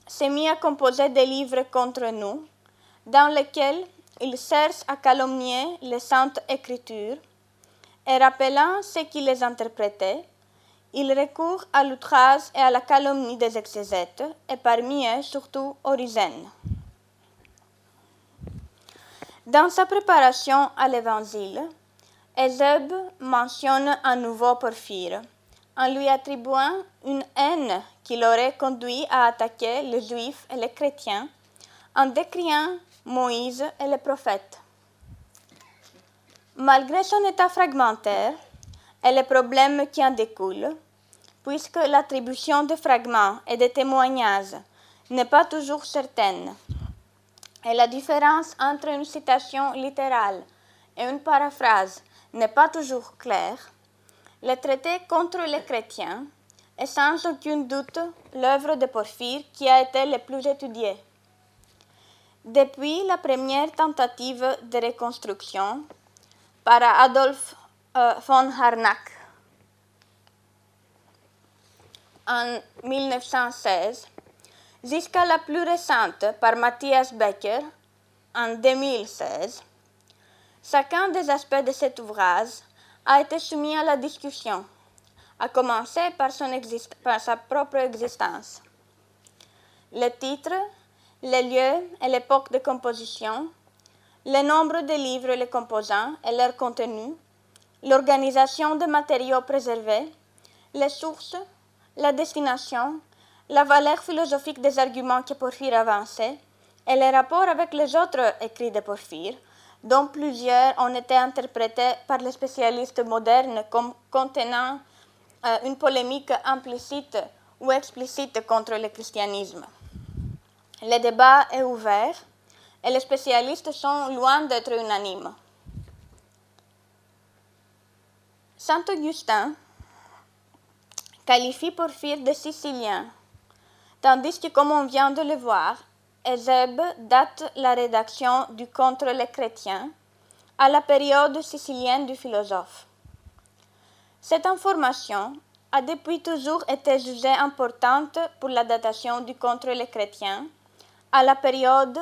s'est mis à composer des livres contre nous, dans lesquels il cherche à calomnier les saintes écritures, et rappelant ce qui les interprétait, il recourt à l'outrage et à la calomnie des exégètes, et parmi eux surtout Origène. Dans sa préparation à l'Évangile, Ézeb mentionne un nouveau Porphyre, en lui attribuant une haine qui l'aurait conduit à attaquer les Juifs et les chrétiens, en décriant Moïse et les prophètes. Malgré son état fragmentaire et les problèmes qui en découlent, puisque l'attribution de fragments et de témoignages n'est pas toujours certaine, et la différence entre une citation littérale et une paraphrase n'est pas toujours claire, le traité contre les chrétiens est sans aucun doute l'œuvre de Porphyre qui a été le plus étudiée. Depuis la première tentative de reconstruction par Adolf euh, von Harnack en 1916, jusqu'à la plus récente par Matthias Becker en 2016, chacun des aspects de cet ouvrage a été soumis à la discussion, à commencer par, son par sa propre existence. Le titre, les lieux et l'époque de composition, le nombre de livres les composants et leur contenu, l'organisation des matériaux préservés, les sources, la destination, la valeur philosophique des arguments que Porphyre avançait et les rapports avec les autres écrits de Porphyre, dont plusieurs ont été interprétés par les spécialistes modernes comme contenant euh, une polémique implicite ou explicite contre le christianisme. Le débat est ouvert et les spécialistes sont loin d'être unanimes. Saint Augustin qualifie Porphyre de sicilien, tandis que, comme on vient de le voir, Ezeb date la rédaction du Contre les chrétiens à la période sicilienne du philosophe. Cette information a depuis toujours été jugée importante pour la datation du Contre les chrétiens à la période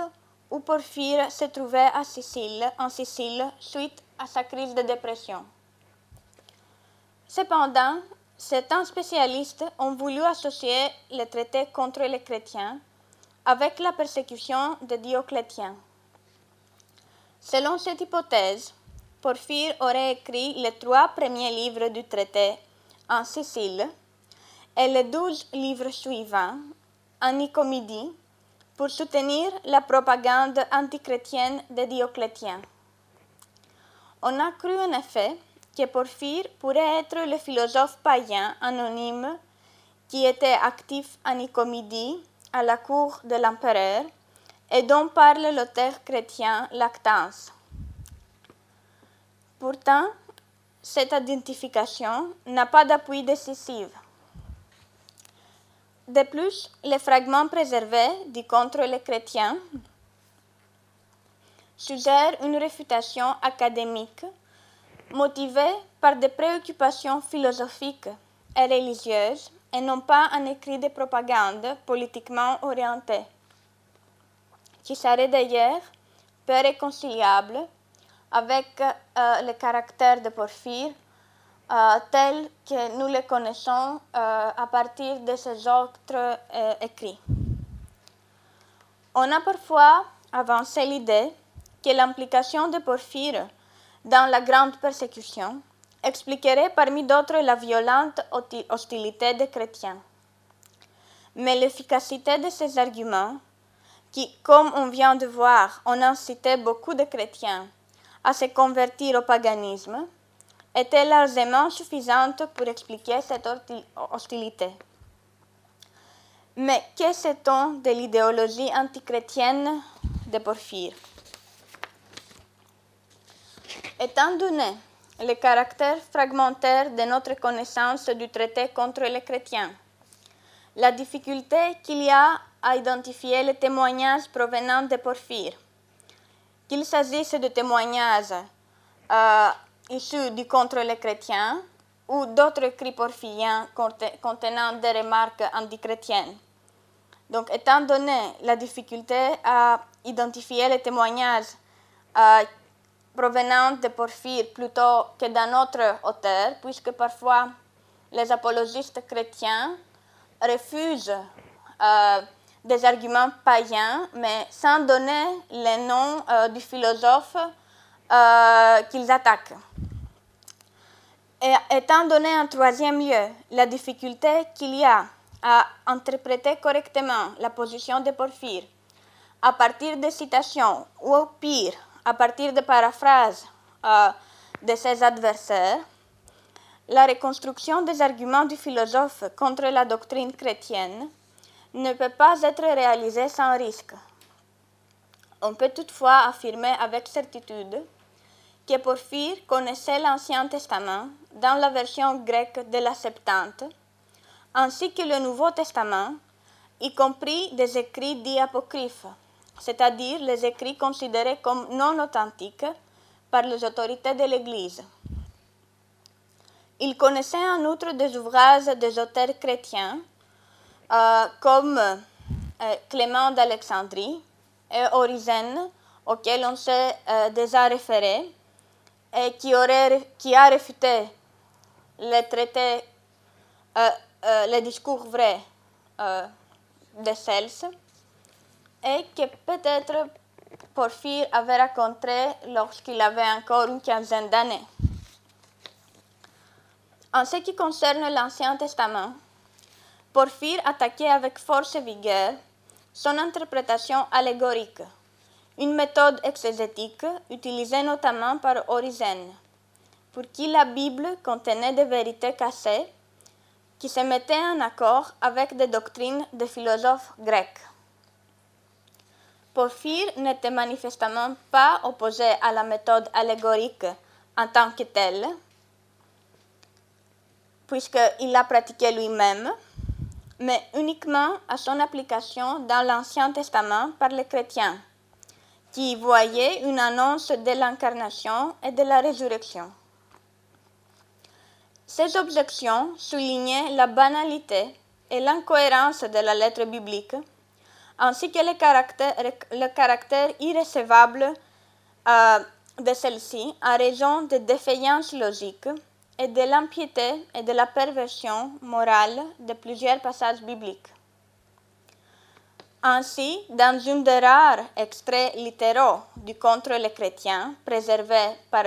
où Porphyre se trouvait en Sicile suite à sa crise de dépression. Cependant, certains spécialistes ont voulu associer le traité contre les chrétiens avec la persécution de Dioclétien. Selon cette hypothèse, Porphyre aurait écrit les trois premiers livres du traité en Sicile et les douze livres suivants en Nicomidie pour soutenir la propagande antichrétienne de Dioclétien. On a cru en effet que Porphyre pourrait être le philosophe païen anonyme qui était actif en Nicomidie à la cour de l'empereur et dont parle l'auteur chrétien Lactance. Pourtant, cette identification n'a pas d'appui décisif. De plus, les fragments préservés du contre les chrétiens suggèrent une réfutation académique motivée par des préoccupations philosophiques et religieuses et non pas un écrit de propagande politiquement orienté, qui serait d'ailleurs peu réconciliable avec euh, le caractère de Porphyre euh, tel que nous le connaissons euh, à partir de ses autres écrits. On a parfois avancé l'idée que l'implication de Porphyre dans la grande persécution expliquerait parmi d'autres la violente hostilité des chrétiens. Mais l'efficacité de ces arguments, qui, comme on vient de voir, ont incité beaucoup de chrétiens à se convertir au paganisme, était largement suffisante pour expliquer cette hostilité. Mais que sait-on de l'idéologie antichrétienne de Porphyre? Étant donné le caractère fragmentaire de notre connaissance du traité contre les chrétiens, la difficulté qu'il y a à identifier les témoignages provenant de Porphyre. Qu'il s'agisse de témoignages euh, issus du contre les chrétiens ou d'autres écrits porphyriens contenant des remarques antichrétiennes. Donc, étant donné la difficulté à identifier les témoignages euh, provenant de Porphyre plutôt que d'un autre auteur, puisque parfois les apologistes chrétiens refusent euh, des arguments païens, mais sans donner le nom euh, du philosophe euh, qu'ils attaquent. Et étant donné en troisième lieu la difficulté qu'il y a à interpréter correctement la position de Porphyre à partir de citations ou au pire à partir de paraphrases de ses adversaires, la reconstruction des arguments du philosophe contre la doctrine chrétienne ne peut pas être réalisée sans risque. On peut toutefois affirmer avec certitude que Porphyre connaissait l'Ancien Testament dans la version grecque de la Septante, ainsi que le Nouveau Testament, y compris des écrits dits apocryphes, c'est-à-dire les écrits considérés comme non authentiques par les autorités de l'Église. Il connaissait en outre des ouvrages des auteurs chrétiens euh, comme euh, Clément d'Alexandrie et Origène, auxquels on s'est euh, déjà référé, et qui, a réfuté les discours vrais de Cels, et que peut-être Porphyre avait raconté lorsqu'il avait encore une quinzaine d'années. En ce qui concerne l'Ancien Testament, Porphyre attaquait avec force et vigueur son interprétation allégorique, une méthode exégétique utilisée notamment par Origène, pour qui la Bible contenait des vérités cachées qui se mettaient en accord avec des doctrines des philosophes grecs. Porphyre n'était manifestement pas opposé à la méthode allégorique en tant que telle, puisqu'il la pratiquait lui-même, mais uniquement à son application dans l'Ancien Testament par les chrétiens, qui voyaient une annonce de l'incarnation et de la résurrection. Ces objections soulignaient la banalité et l'incohérence de la lettre biblique, ainsi que le caractère, le caractère irrécevable euh, de celle-ci en raison de défaillances logiques et de l'impiété et de la perversion morale de plusieurs passages bibliques. Ainsi, dans un des rares extraits littéraux du Contre les chrétiens, préservé par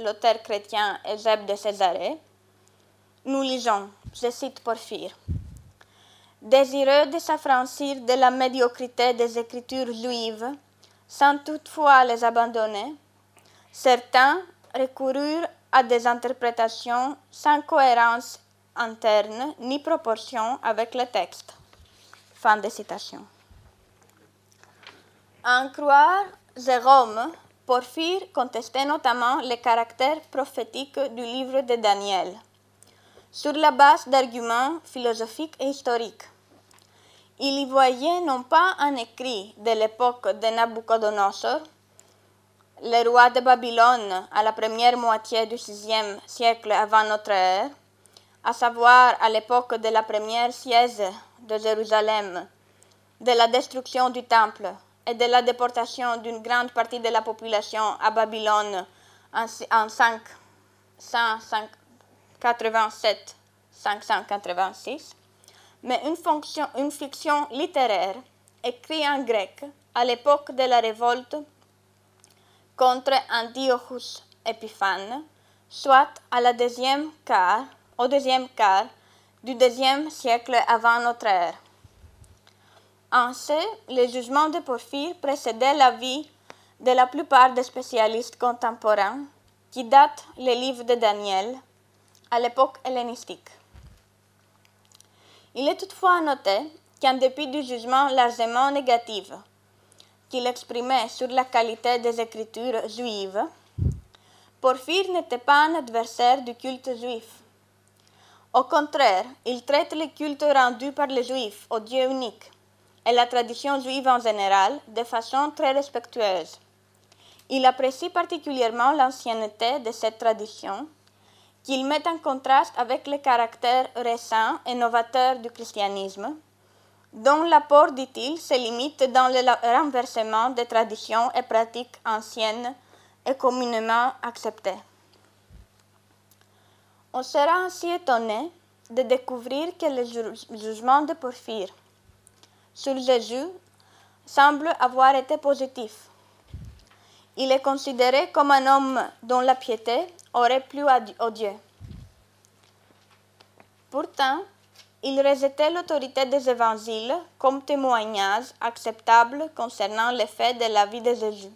l'auteur chrétien Eusèbe de Césarée, nous lisons, je cite Porphyre, Désireux de s'affranchir de la médiocrité des écritures juives, sans toutefois les abandonner, certains recoururent à des interprétations sans cohérence interne ni proportion avec le texte. Fin de citation. En croire Jérôme, Porphyre contestait notamment le caractère prophétique du livre de Daniel, sur la base d'arguments philosophiques et historiques. Il y voyait non pas un écrit de l'époque de Nabucodonosor, le roi de Babylone à la première moitié du VIe siècle avant notre ère, à savoir à l'époque de la première siège de Jérusalem, de la destruction du temple et de la déportation d'une grande partie de la population à Babylone en, 587-586, mais une, fiction littéraire écrite en grec à l'époque de la révolte contre Antiochus Épiphane, soit à la deuxième au deuxième quart du deuxième siècle avant notre ère. Ainsi, le jugement de Porphyre précédait l'avis de la plupart des spécialistes contemporains qui datent les livres de Daniel à l'époque hellénistique. Il est toutefois à noter qu'en dépit du jugement largement négatif qu'il exprimait sur la qualité des écritures juives, Porphyre n'était pas un adversaire du culte juif. Au contraire, il traite le culte rendu par les juifs au Dieu unique et la tradition juive en général de façon très respectueuse. Il apprécie particulièrement l'ancienneté de cette tradition, qu'il met en contraste avec le caractère récent et novateur du christianisme, dont l'apport, dit-il, se limite dans le renversement des traditions et pratiques anciennes et communément acceptées. On sera ainsi étonné de découvrir que le jugement de Porphyre sur Jésus semble avoir été positif. Il est considéré comme un homme dont la piété aurait plu au Dieu. Pourtant, il rejetait l'autorité des évangiles comme témoignage acceptable concernant les faits de la vie de Jésus.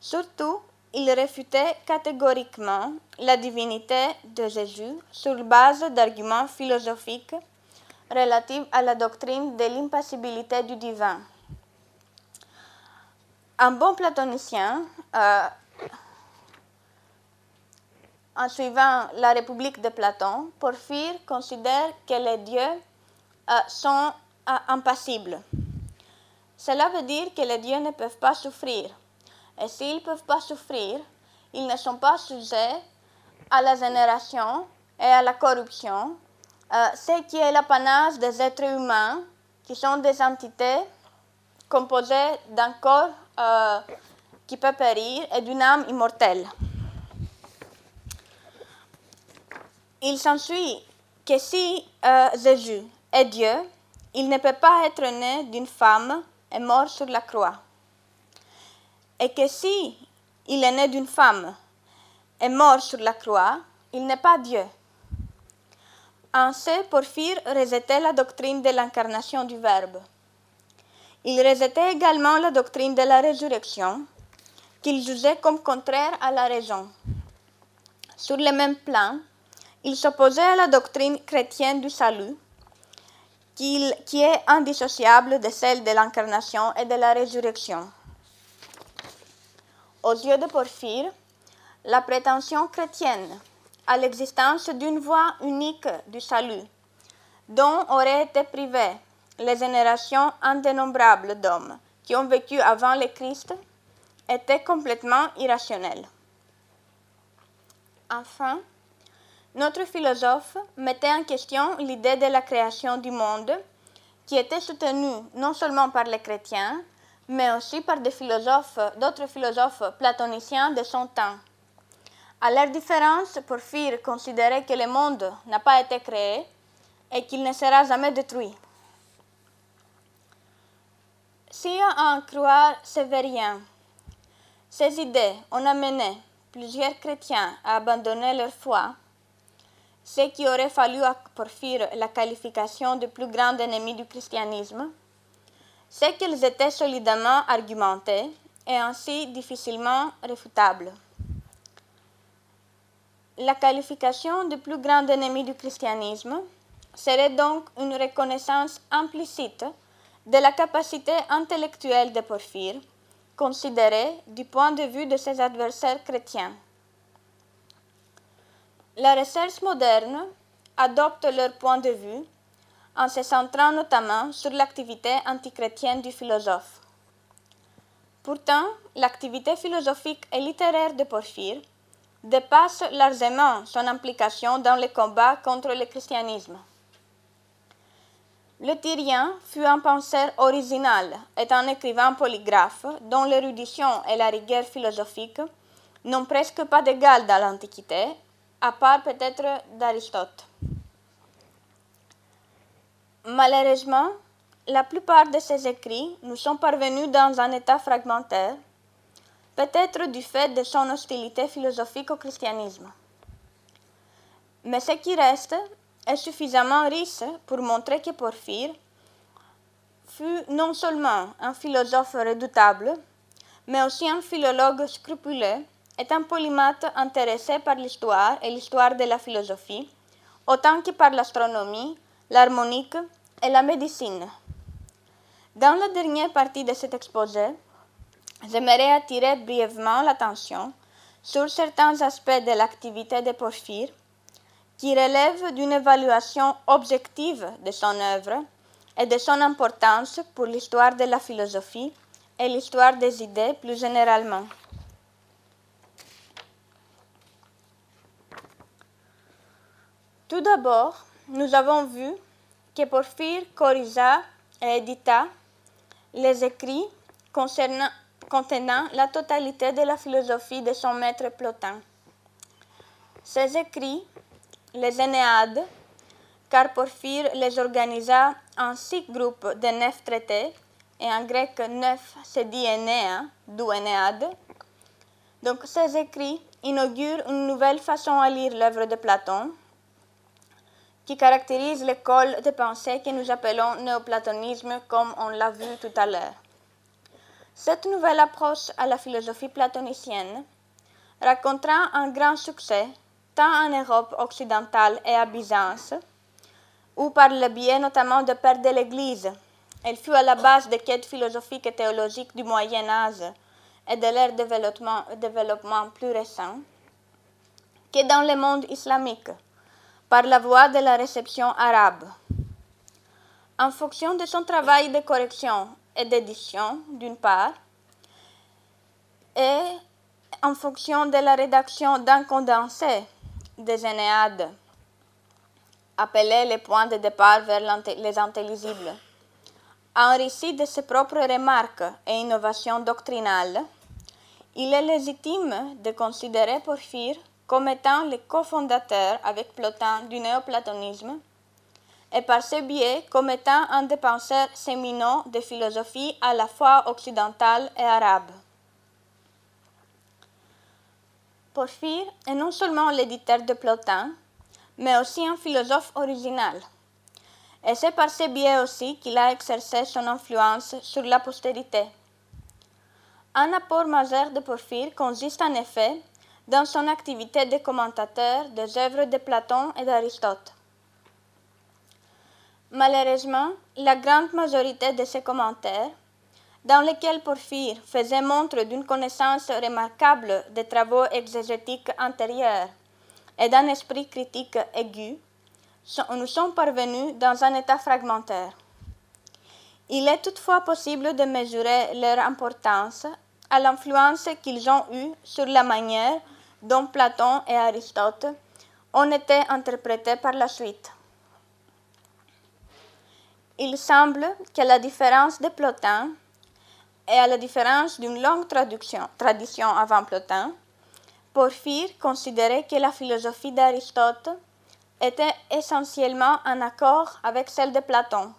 Surtout, il réfutait catégoriquement la divinité de Jésus sur base d'arguments philosophiques relatifs à la doctrine de l'impassibilité du divin. Un bon platonicien, euh, en suivant la République de Platon, Porphyre considère que les dieux euh, sont euh, impassibles. Cela veut dire que les dieux ne peuvent pas souffrir. Et s'ils ne peuvent pas souffrir, ils ne sont pas sujets à la génération et à la corruption, ce qui est l'apanage des êtres humains, qui sont des entités composées d'un corps qui peut périr et d'une âme immortelle. Il s'ensuit que si euh, Jésus est Dieu, il ne peut pas être né d'une femme et mort sur la croix et que si il est né d'une femme et mort sur la croix, il n'est pas Dieu. Ainsi, Porphyre rejetait la doctrine de l'incarnation du Verbe. Il rejetait également la doctrine de la résurrection, qu'il jugeait comme contraire à la raison. Sur le même plan, il s'opposait à la doctrine chrétienne du salut, qui, qui est indissociable de celle de l'incarnation et de la résurrection. Aux yeux de Porphyre, la prétention chrétienne à l'existence d'une voie unique du salut, dont auraient été privées les générations indénombrables d'hommes qui ont vécu avant le Christ, était complètement irrationnelle. Enfin, notre philosophe mettait en question l'idée de la création du monde, qui était soutenue non seulement par les chrétiens, mais aussi par des philosophes, d'autres philosophes platoniciens de son temps. À leur différence, Porphyre considérait que le monde n'a pas été créé et qu'il ne sera jamais détruit. Si à en croire sévérien, ces idées ont amené plusieurs chrétiens à abandonner leur foi, ce qui aurait fallu à Porphyre la qualification de plus grand ennemi du christianisme, c'est qu'elles étaient solidement argumentées et ainsi difficilement réfutables. La qualification de plus grand ennemi du christianisme serait donc une reconnaissance implicite de la capacité intellectuelle de Porphyre, considérée du point de vue de ses adversaires chrétiens. La recherche moderne adopte leur point de vue en se centrant notamment sur l'activité antichrétienne du philosophe. Pourtant, l'activité philosophique et littéraire de Porphyre dépasse largement son implication dans le combat contre le christianisme. Le Tyrien fut un penseur original et un écrivain polygraphe dont l'érudition et la rigueur philosophique n'ont presque pas d'égal dans l'Antiquité, à part peut-être d'Aristote. Malheureusement, la plupart de ses écrits nous sont parvenus dans un état fragmentaire, peut-être du fait de son hostilité philosophique au christianisme. Mais ce qui reste est suffisamment riche pour montrer que Porphyre fut non seulement un philosophe redoutable, mais aussi un philologue scrupuleux et un polymathe intéressé par l'histoire et l'histoire de la philosophie, autant que par l'astronomie, l'harmonique et la médecine. Dans la dernière partie de cet exposé, j'aimerais attirer brièvement l'attention sur certains aspects de l'activité de Porphyre qui relèvent d'une évaluation objective de son œuvre et de son importance pour l'histoire de la philosophie et l'histoire des idées plus généralement. Tout d'abord, nous avons vu que Porphyre corrigea et édita les écrits contenant la totalité de la philosophie de son maître Plotin. Ces écrits, les Énéades, car Porphyre les organisa en six groupes de neuf traités, et en grec neuf se dit Énéa, d'où Énéade. Donc ces écrits inaugurent une nouvelle façon à lire l'œuvre de Platon, qui caractérise l'école de pensée que nous appelons néoplatonisme, comme on l'a vu tout à l'heure. Cette nouvelle approche à la philosophie platonicienne racontera un grand succès tant en Europe occidentale et à Byzance, où par le biais notamment de pères de l'Église, elle fut à la base des quêtes philosophiques et théologiques du Moyen Âge et de leur développement plus récent, que dans le monde islamique, par la voie de la réception arabe. En fonction de son travail de correction et d'édition, d'une part, et en fonction de la rédaction d'un condensé des Énéades, appelé les points de départ vers les intelligibles. Enrichi de ses propres remarques et innovations doctrinales, il est légitime de considérer Porphyre comme étant le cofondateur avec Plotin du néoplatonisme et par ce biais comme étant un des penseurs séminaux de philosophie à la fois occidentale et arabe. Porphyre est non seulement l'éditeur de Plotin, mais aussi un philosophe original. Et c'est par ce biais aussi qu'il a exercé son influence sur la postérité. Un apport majeur de Porphyre consiste en effet dans son activité de commentateur des œuvres de Platon et d'Aristote. Malheureusement, la grande majorité de ces commentaires, dans lesquels Porphyre faisait montre d'une connaissance remarquable des travaux exégétiques antérieurs et d'un esprit critique aigu, nous sont parvenus dans un état fragmentaire. Il est toutefois possible de mesurer leur importance à l'influence qu'ils ont eue sur la manière dont Platon et Aristote ont été interprétés par la suite. Il semble qu'à la différence de Plotin et à la différence d'une longue tradition avant Plotin, Porphyre considérait que la philosophie d'Aristote était essentiellement en accord avec celle de Platon.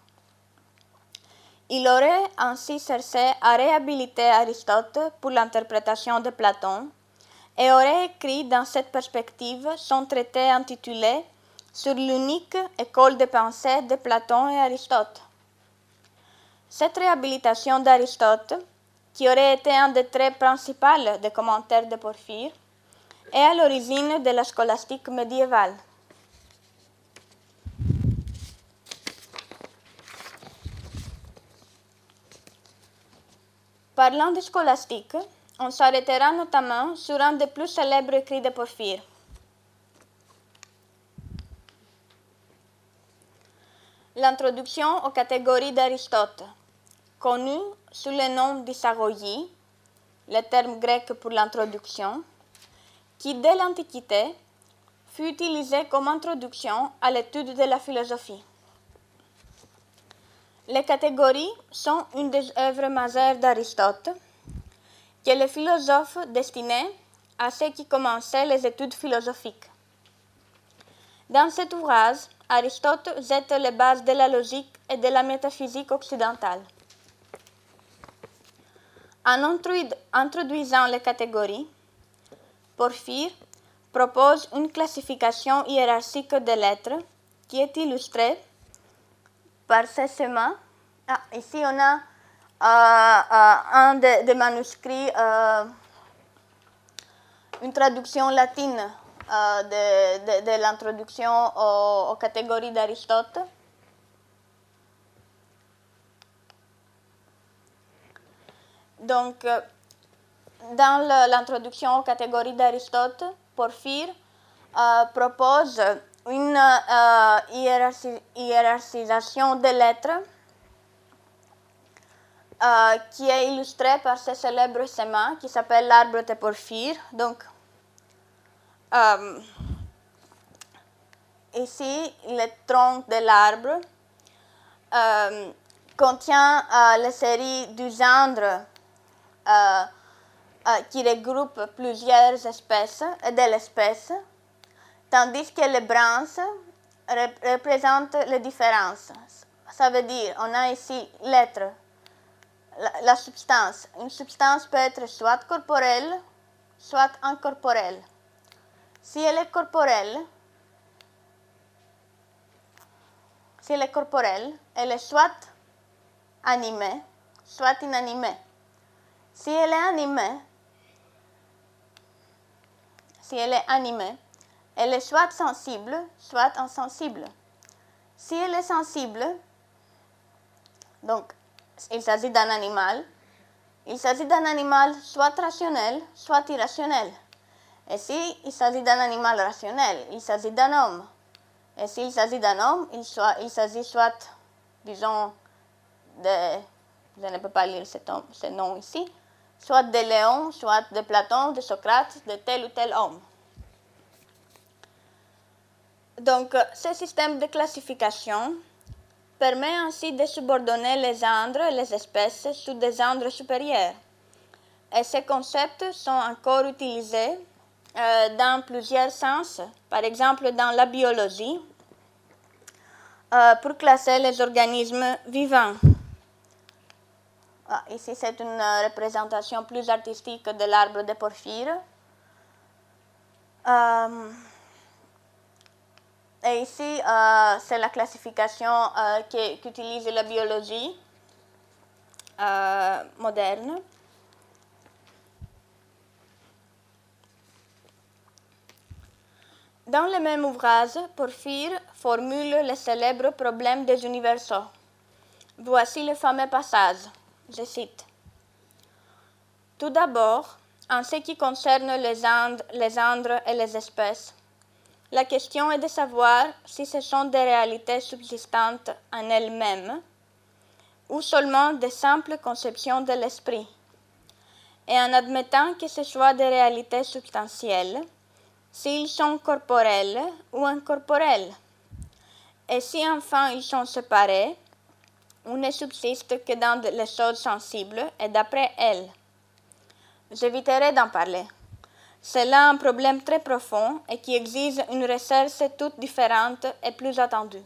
Il aurait ainsi cherché à réhabiliter Aristote pour l'interprétation de Platon et aurait écrit dans cette perspective son traité intitulé Sur l'unique école de pensée de Platon et Aristote. Cette réhabilitation d'Aristote, qui aurait été un des traits principaux des commentaires de Porphyre, est à l'origine de la scolastique médiévale. Parlant de scolastique, on s'arrêtera notamment sur un des plus célèbres écrits de Porphyre. L'introduction aux catégories d'Aristote, connue sous le nom d'isagogie, le terme grec pour l'introduction, qui dès l'Antiquité fut utilisé comme introduction à l'étude de la philosophie. Les catégories sont une des œuvres majeures d'Aristote que le philosophe à ceux qui commençaient les études philosophiques. Dans cet ouvrage, Aristote jette les bases de la logique et de la métaphysique occidentale. En introduisant les catégories, Porphyre propose une classification hiérarchique des lettres qui est illustrée par ces schémas. Ah, ici, on a un des manuscrits, une traduction latine de, l'introduction aux, catégories d'Aristote. Donc, dans l'introduction aux catégories d'Aristote, Porphyre propose une hiérarchisation des lettres euh, qui est illustré par ce célèbre sémin qui s'appelle l'arbre de Porphyre. Donc, euh, ici, le tronc de l'arbre euh, contient la série du gendre qui regroupe plusieurs espèces de l'espèce, tandis que les branches représentent les différences. Ça veut dire, on a ici l'être, la, substance. Une substance peut être soit corporelle, soit incorporelle. Si elle est corporelle, si elle est corporelle, elle est soit animée, soit inanimée. Si elle est animée, si elle est animée, elle est soit sensible, soit insensible. Si elle est sensible, donc il s'agit d'un animal, il s'agit d'un animal soit rationnel, soit irrationnel. Et si il s'agit d'un animal rationnel, il s'agit d'un homme. Et s'il s'agit d'un homme, il, il s'agit soit, disons, de, je ne peux pas lire ce nom ici, soit de Léon, soit de Platon, de Socrate, de tel ou tel homme. Donc, ce système de classification permet ainsi de subordonner les gendres et les espèces sous des gendres supérieurs. Et ces concepts sont encore utilisés euh, dans plusieurs sens, par exemple dans la biologie, euh, pour classer les organismes vivants. Ah, ici, c'est une représentation plus artistique de l'arbre de porphyre? Euh, et ici, euh, c'est la classification euh, qu'utilise la biologie euh, moderne. Dans le même ouvrage, Porphyre formule le célèbre problème des universaux. Voici le fameux passage. Je cite. Tout d'abord, en ce qui concerne les andres, les et les espèces, la question est de savoir si ce sont des réalités subsistantes en elles-mêmes ou seulement des simples conceptions de l'esprit. Et en admettant que ce soit des réalités substantielles, s'ils sont corporels ou incorporels. Et si enfin ils sont séparés, ou ne subsistent que dans les choses sensibles et d'après elles. J'éviterai d'en parler. C'est là un problème très profond et qui exige une recherche toute différente et plus attendue.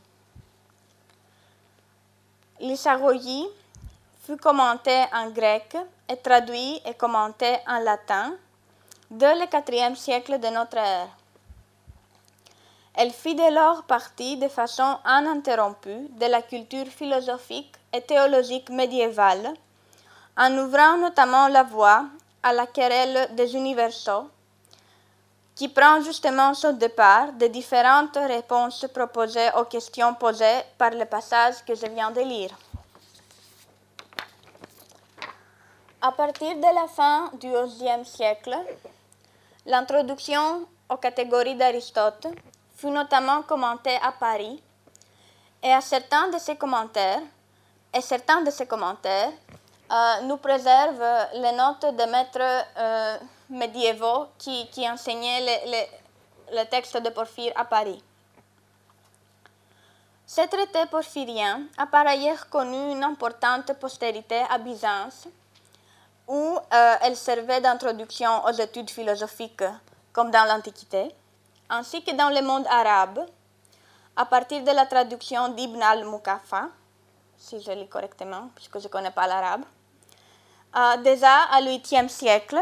L'Issaroyi fut commenté en grec et traduit et commenté en latin dès le IVe siècle de notre ère. Elle fit dès lors partie de façon ininterrompue de la culture philosophique et théologique médiévale, en ouvrant notamment la voie à la querelle des universaux qui prend justement son départ des différentes réponses proposées aux questions posées par le passage que je viens de lire. À partir de la fin du XIe siècle, l'introduction aux catégories d'Aristote notamment commentée à Paris, et à certains de ses commentaires, et certains de ces commentaires euh, nous préservent les notes de maîtres euh, médiévaux qui, qui enseignaient le, texte de Porphyre à Paris. Ce traité porphyrien a par ailleurs connu une importante postérité à Byzance, où euh, elle servait d'introduction aux études philosophiques, comme dans l'Antiquité, ainsi que dans le monde arabe, à partir de la traduction d'Ibn al-Mukafa, si je lis correctement, puisque je ne connais pas l'arabe, euh, déjà à 8e siècle,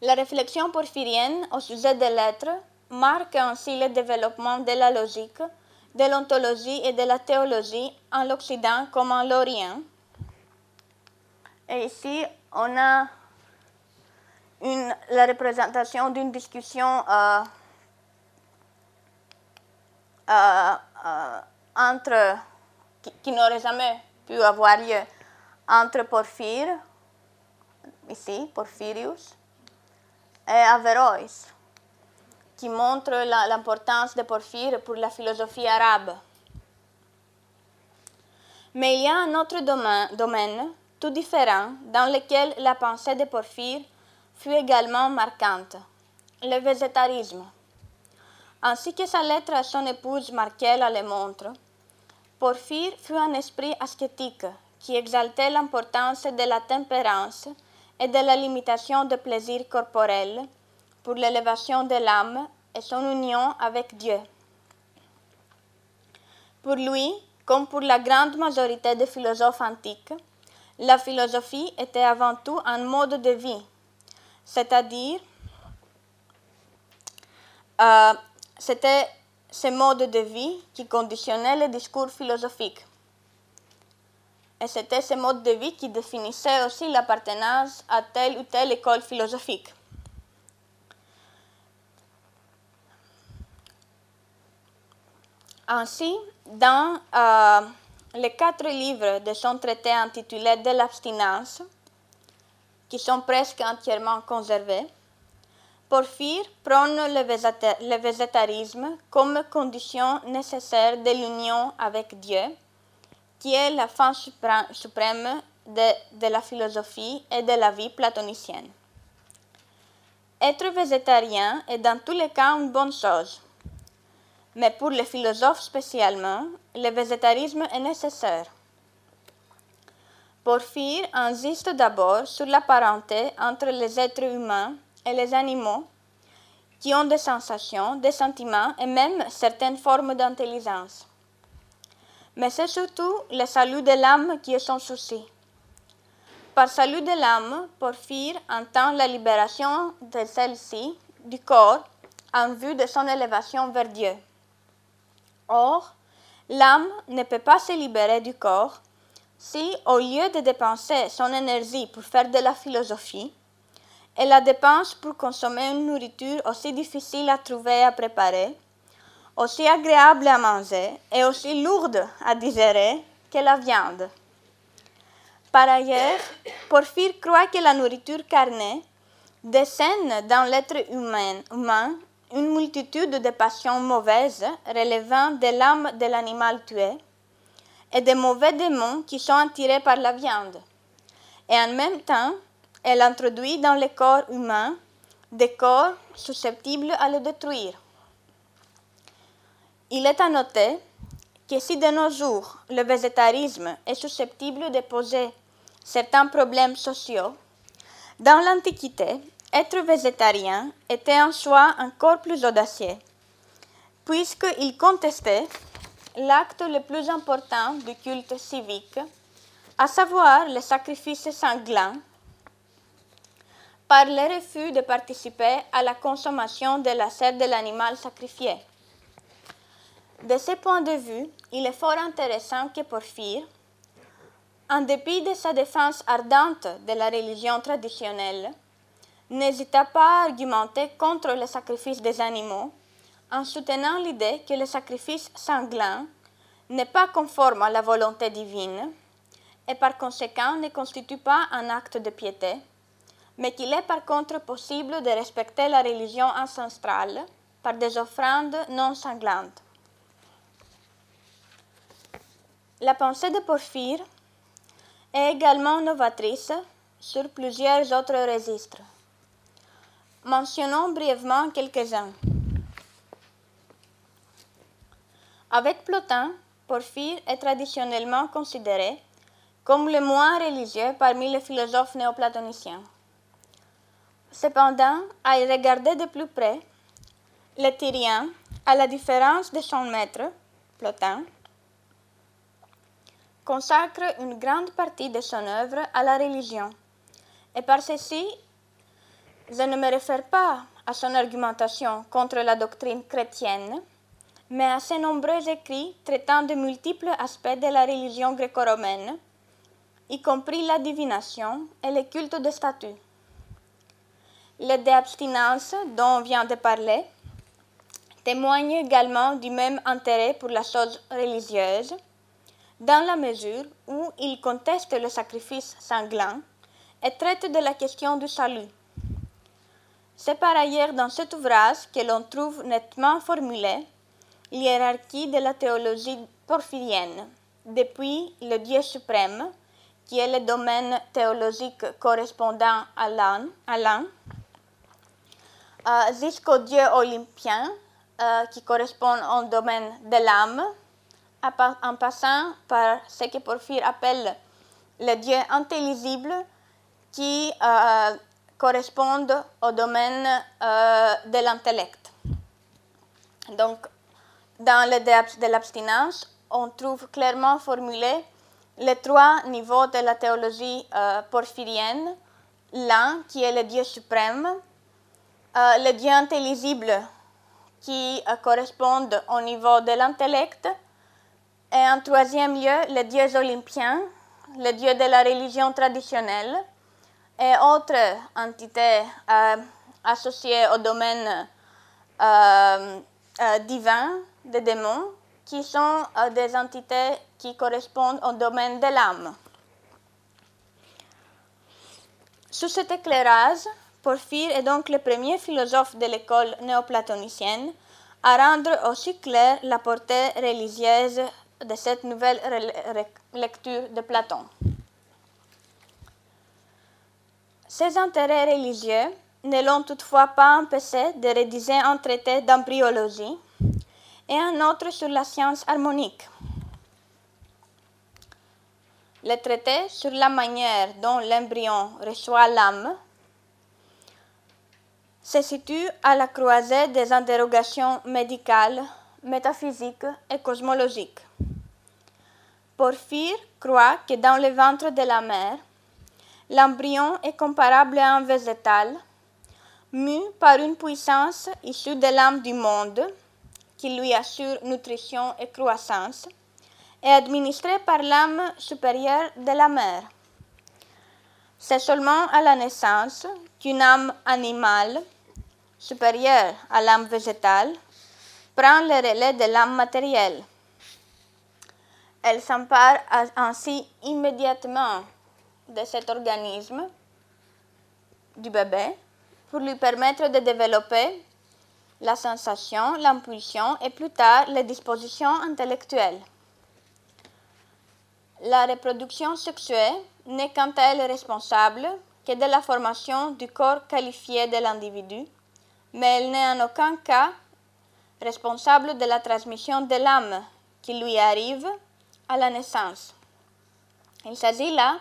la réflexion porphyrienne au sujet des lettres marque ainsi le développement de la logique, de l'ontologie et de la théologie en l'Occident comme en l'Orient. Et ici, on a la représentation d'une discussion euh, euh, euh, entre, qui, qui n'aurait jamais pu avoir lieu entre Porphyre, ici, Porphyrius, et Averroès, qui montre l'importance de Porphyre pour la philosophie arabe. Mais il y a un autre domaine, domaine, tout différent, dans lequel la pensée de Porphyre fut également marquante, le végétarisme. Ainsi que sa lettre à son épouse Markela le montre, Porphyre fut un esprit ascétique qui exaltait l'importance de la tempérance et de la limitation des plaisirs corporels pour l'élévation de l'âme et son union avec Dieu. Pour lui, comme pour la grande majorité des philosophes antiques, la philosophie était avant tout un mode de vie, c'est-à-dire euh, c'était ce mode de vie qui conditionnait le discours philosophique. Et c'était ce mode de vie qui définissait aussi l'appartenance à telle ou telle école philosophique. Ainsi, dans euh, les quatre livres de son traité intitulé De l'abstinence, qui sont presque entièrement conservés, Porphyre prône le végétarisme comme condition nécessaire de l'union avec Dieu, qui est la fin suprême de, de, la philosophie et de la vie platonicienne. Être végétarien est dans tous les cas une bonne chose, mais pour les philosophes spécialement, le végétarisme est nécessaire. Porphyre insiste d'abord sur la parenté entre les êtres humains et les animaux qui ont des sensations, des sentiments et même certaines formes d'intelligence. Mais c'est surtout le salut de l'âme qui est son souci. Par salut de l'âme, Porphyre entend la libération de celle-ci du corps en vue de son élévation vers Dieu. Or, l'âme ne peut pas se libérer du corps si, au lieu de dépenser son énergie pour faire de la philosophie, elle la dépense pour consommer une nourriture aussi difficile à trouver et à préparer, aussi agréable à manger et aussi lourde à digérer que la viande. Par ailleurs, Porphyre croit que la nourriture carnée dessène dans l'être humain, humain une multitude de passions mauvaises relevant de l'âme de l'animal tué et de mauvais démons qui sont attirés par la viande. Et en même temps, elle introduit dans le corps humain des corps susceptibles à le détruire. Il est à noter que si de nos jours le végétarisme est susceptible de poser certains problèmes sociaux, dans l'Antiquité, être végétarien était en soi encore plus audacieux, puisqu'il contestait l'acte le plus important du culte civique, à savoir le sacrifice sanglant, par le refus de participer à la consommation de la chair de l'animal sacrifié. De ce point de vue, il est fort intéressant que Porphyre, en dépit de sa défense ardente de la religion traditionnelle, n'hésita pas à argumenter contre le sacrifice des animaux en soutenant l'idée que le sacrifice sanglant n'est pas conforme à la volonté divine et par conséquent ne constitue pas un acte de piété, mais qu'il est par contre possible de respecter la religion ancestrale par des offrandes non sanglantes. La pensée de Porphyre est également novatrice sur plusieurs autres registres. Mentionnons brièvement quelques-uns. Avec Plotin, Porphyre est traditionnellement considéré comme le moins religieux parmi les philosophes néoplatoniciens. Cependant, à y regarder de plus près, le Tyrien, à la différence de son maître, Plotin, consacre une grande partie de son œuvre à la religion. Et par ceci, je ne me réfère pas à son argumentation contre la doctrine chrétienne, mais à ses nombreux écrits traitant de multiples aspects de la religion gréco-romaine, y compris la divination et le culte de statut. Le d'abstinence dont on vient de parler témoigne également du même intérêt pour la chose religieuse, dans la mesure où il conteste le sacrifice sanglant et traite de la question du salut. C'est par ailleurs dans cet ouvrage que l'on trouve nettement formulée l'hiérarchie de la théologie porphyrienne, depuis le Dieu suprême, qui est le domaine théologique correspondant à l'un, euh, jusqu'au Dieu olympien, euh, qui correspond au domaine de l'âme, en passant par ce que Porphyre appelle le Dieu intelligible, qui euh, correspondent au domaine de l'intellect. Donc, dans le de l'abstinence, on trouve clairement formulé les trois niveaux de la théologie euh, porphyrienne. L'un qui est le Dieu suprême, euh, le Dieu intelligible qui euh, correspond au niveau de l'intellect, et en troisième lieu, le Dieu olympien, le Dieu de la religion traditionnelle, et autres entités associées au domaine divin des démons, qui sont des entités qui correspondent au domaine de l'âme. Sous cet éclairage, Porphyre est donc le premier philosophe de l'école néoplatonicienne à rendre aussi claire la portée religieuse de cette nouvelle lecture de Platon. Ses intérêts religieux ne l'ont toutefois pas empêché de rédiger un traité d'embryologie et un autre sur la science harmonique. Le traité sur la manière dont l'embryon reçoit l'âme se situe à la croisée des interrogations médicales, métaphysiques et cosmologiques. Porphyre croit que dans le ventre de la mère, l'embryon est comparable à un végétal, mu par une puissance issue de l'âme du monde, qui lui assure nutrition et croissance, et administré par l'âme supérieure de la mère. C'est seulement à la naissance qu'une âme animale, supérieure à l'âme végétale, prend le relais de l'âme matérielle. Elle s'empare ainsi immédiatement de cet organisme, du bébé, pour lui permettre de développer la sensation, l'impulsion et plus tard les dispositions intellectuelles. La reproduction sexuelle n'est quant à elle responsable que de la formation du corps qualifié de l'individu, mais elle n'est en aucun cas responsable de la transmission de l'âme qui lui arrive à la naissance. Il s'agit là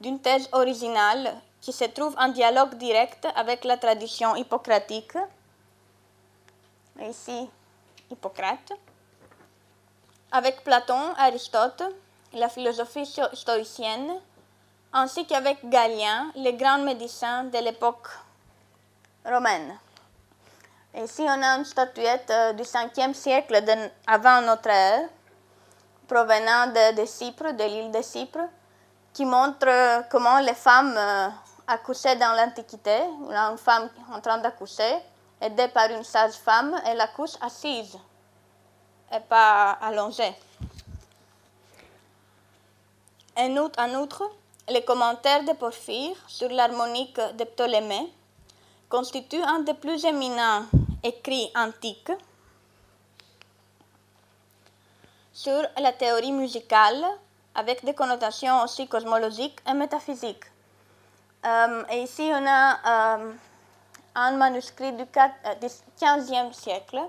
d'une thèse originale qui se trouve en dialogue direct avec la tradition hippocratique ici Hippocrate, avec Platon, Aristote, la philosophie stoïcienne, ainsi qu'avec Galien, les grands médecins de l'époque romaine. Ici, on a une statuette euh, du 5e siècle avant notre ère, provenant de, Cypre, de l'île de Cypre, qui montre euh, comment les femmes euh, accouchaient dans l'Antiquité. Une femme en train d'accoucher, aidée par une sage-femme, elle accouche assise et pas allongée. En outre, les commentaires de Porphyre sur l'harmonique de Ptolémée constituent un des plus éminents écrits antiques sur la théorie musicale avec des connotations aussi cosmologiques et métaphysiques. Euh, et ici, on a euh, un manuscrit du, 15e euh, siècle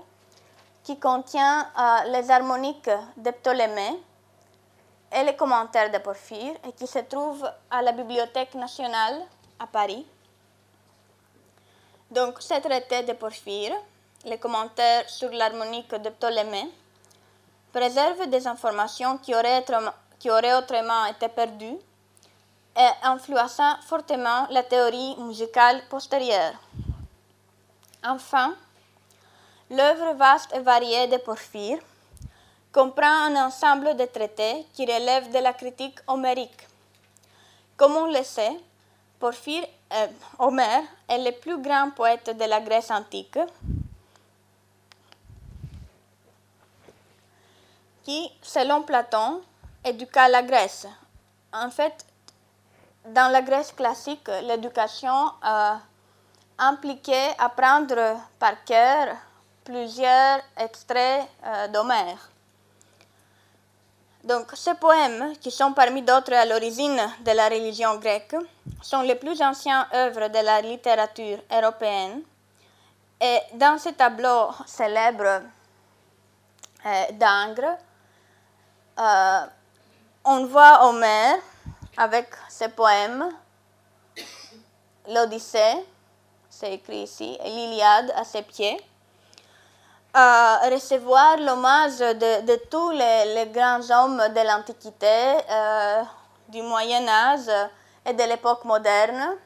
qui contient euh, les harmoniques de Ptolémée et les commentaires de Porphyre et qui se trouve à la Bibliothèque nationale à Paris. Donc, ce traité de Porphyre, les commentaires sur l'harmonique de Ptolémée, préserve des informations qui auraient, autrement été perdues et influençant fortement la théorie musicale postérieure. Enfin, l'œuvre vaste et variée de Porphyre comprend un ensemble de traités qui relèvent de la critique homérique. Comme on le sait, Porphyre, Homère est le plus grand poète de la Grèce antique, qui, selon Platon, éduqua la Grèce. En fait, dans la Grèce classique, l'éducation euh, impliquait apprendre par cœur plusieurs extraits euh, d'Homère. Donc, ces poèmes, qui sont parmi d'autres à l'origine de la religion grecque, sont les plus anciennes œuvres de la littérature européenne. Et dans ce tableau célèbre euh, d'Angre, euh, on voit Homère avec ses poèmes, l'Odyssée, écrit ici, l'Iliade à ses pieds recevoir l'hommage de, tous les, grands hommes de l'Antiquité, euh, du Moyen Âge et de l'époque moderne,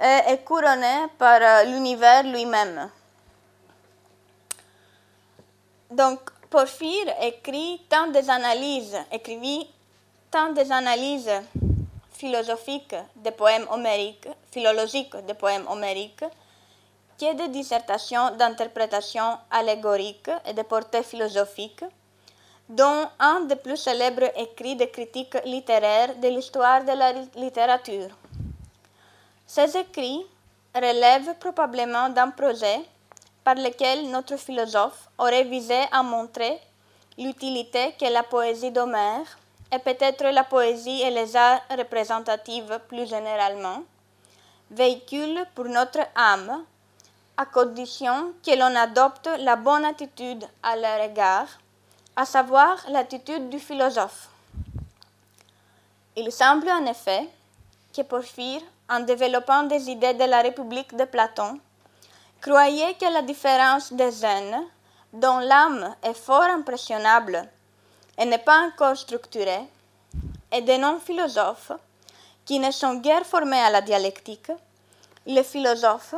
et couronné par euh, l'univers lui-même. Donc, Porphyre écrit tant des analyses, écrivit tant des analyses philosophiques des poèmes homériques, philologiques des poèmes homériques, qui est des dissertations d'interprétation allégorique et de portée philosophique, dont un des plus célèbres écrits de critique littéraire de l'histoire de la littérature. Ces écrits relèvent probablement d'un projet par lequel notre philosophe aurait visé à montrer l'utilité que la poésie d'Homère et peut-être la poésie et les arts représentatifs plus généralement véhiculent pour notre âme à condition que l'on adopte la bonne attitude à leur égard, à savoir l'attitude du philosophe. Il semble en effet que Porphyre, en développant des idées de la République de Platon, croyait que la différence des jeunes, dont l'âme est fort impressionnable et n'est pas encore structurée, et des non-philosophes, qui ne sont guère formés à la dialectique, les philosophes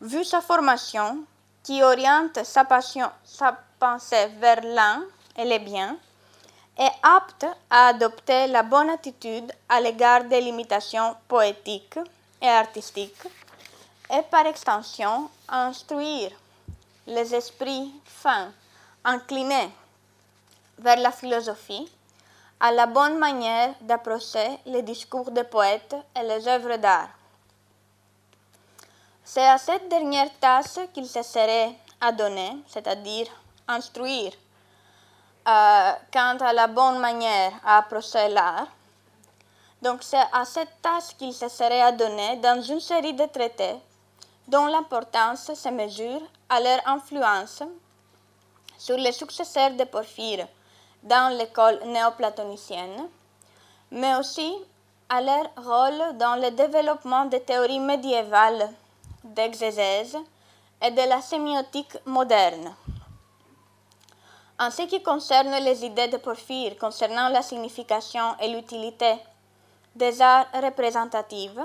vu sa formation, qui oriente sa, pensée vers l'un et le bien, est apte à adopter la bonne attitude à l'égard des limitations poétiques et artistiques, et par extension instruire les esprits fins, inclinés vers la philosophie, à la bonne manière d'approcher les discours des poètes et les œuvres d'art. C'est à cette dernière tâche qu'il se serait adonné, c'est-à-dire instruire euh, quant à la bonne manière à approcher l'art. Donc c'est à cette tâche qu'il se serait adonné dans une série de traités dont l'importance se mesure à leur influence sur les successeurs de Porphyre dans l'école néoplatonicienne, mais aussi à leur rôle dans le développement des théories médiévales d'exégèse et de la sémiotique moderne. En ce qui concerne les idées de Porphyre concernant la signification et l'utilité des arts représentatifs,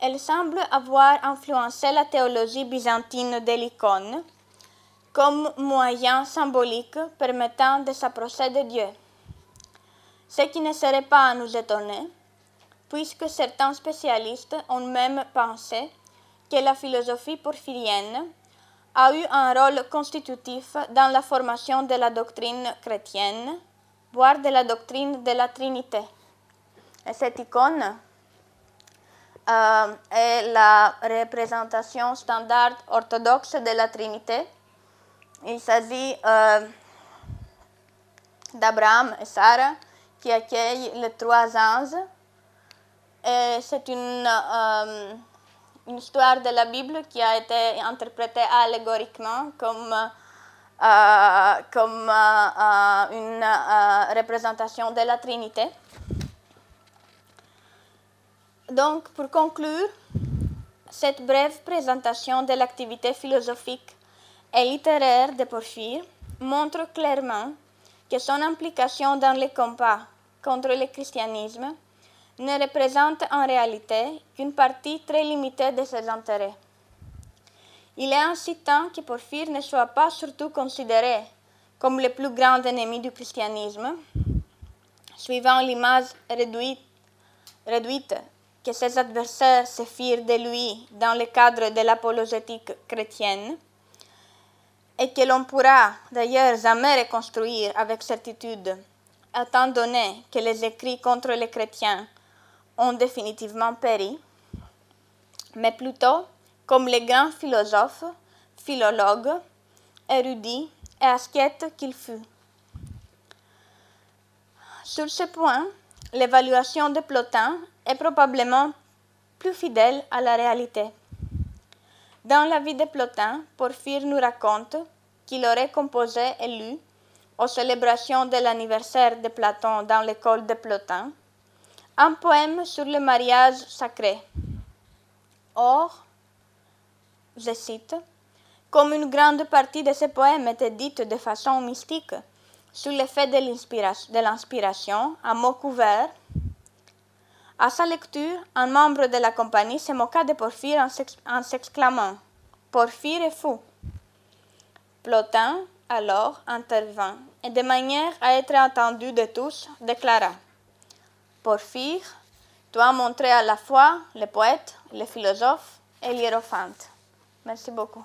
elles semblent avoir influencé la théologie byzantine de l'icône comme moyen symbolique permettant de s'approcher de Dieu. Ce qui ne serait pas à nous étonner, puisque certains spécialistes ont même pensé que la philosophie porphyrienne a eu un rôle constitutif dans la formation de la doctrine chrétienne, voire de la doctrine de la Trinité. Et cette icône euh, est la représentation standard orthodoxe de la Trinité. Il s'agit euh, d'Abraham et Sarah qui accueillent les trois anges. Et c'est une euh, une histoire de la Bible qui a été interprétée allégoriquement comme, euh, comme euh, une représentation de la Trinité. Donc, pour conclure, cette brève présentation de l'activité philosophique et littéraire de Porphyre montre clairement que son implication dans les combats contre le christianisme ne représente en réalité qu'une partie très limitée de ses intérêts. Il est ainsi temps que Porphyre ne soit pas surtout considéré comme le plus grand ennemi du christianisme, suivant l'image réduite, réduite que ses adversaires se firent de lui dans le cadre de l'apologétique chrétienne, et que l'on pourra d'ailleurs jamais reconstruire avec certitude, étant donné que les écrits contre les chrétiens ont définitivement péri, mais plutôt comme les grands philosophes, philologues, érudits et ascètes qu'il fut. Sur ce point, l'évaluation de Plotin est probablement plus fidèle à la réalité. Dans la vie de Plotin, Porphyre nous raconte qu'il aurait composé et lu, aux célébrations de l'anniversaire de Platon dans l'école de Plotin, un poème sur le mariage sacré. Or, je cite, comme une grande partie de ce poème était dite de façon mystique, sous l'effet de l'inspiration, à mots couverts, à sa lecture, un membre de la compagnie se moqua de Porphyre en s'exclamant Porphyre est fou. Plotin, alors, intervint et, de manière à être entendu de tous, déclara Porphyre, tu as montré à la fois le poète, le philosophe et l'hiérophante. Merci beaucoup.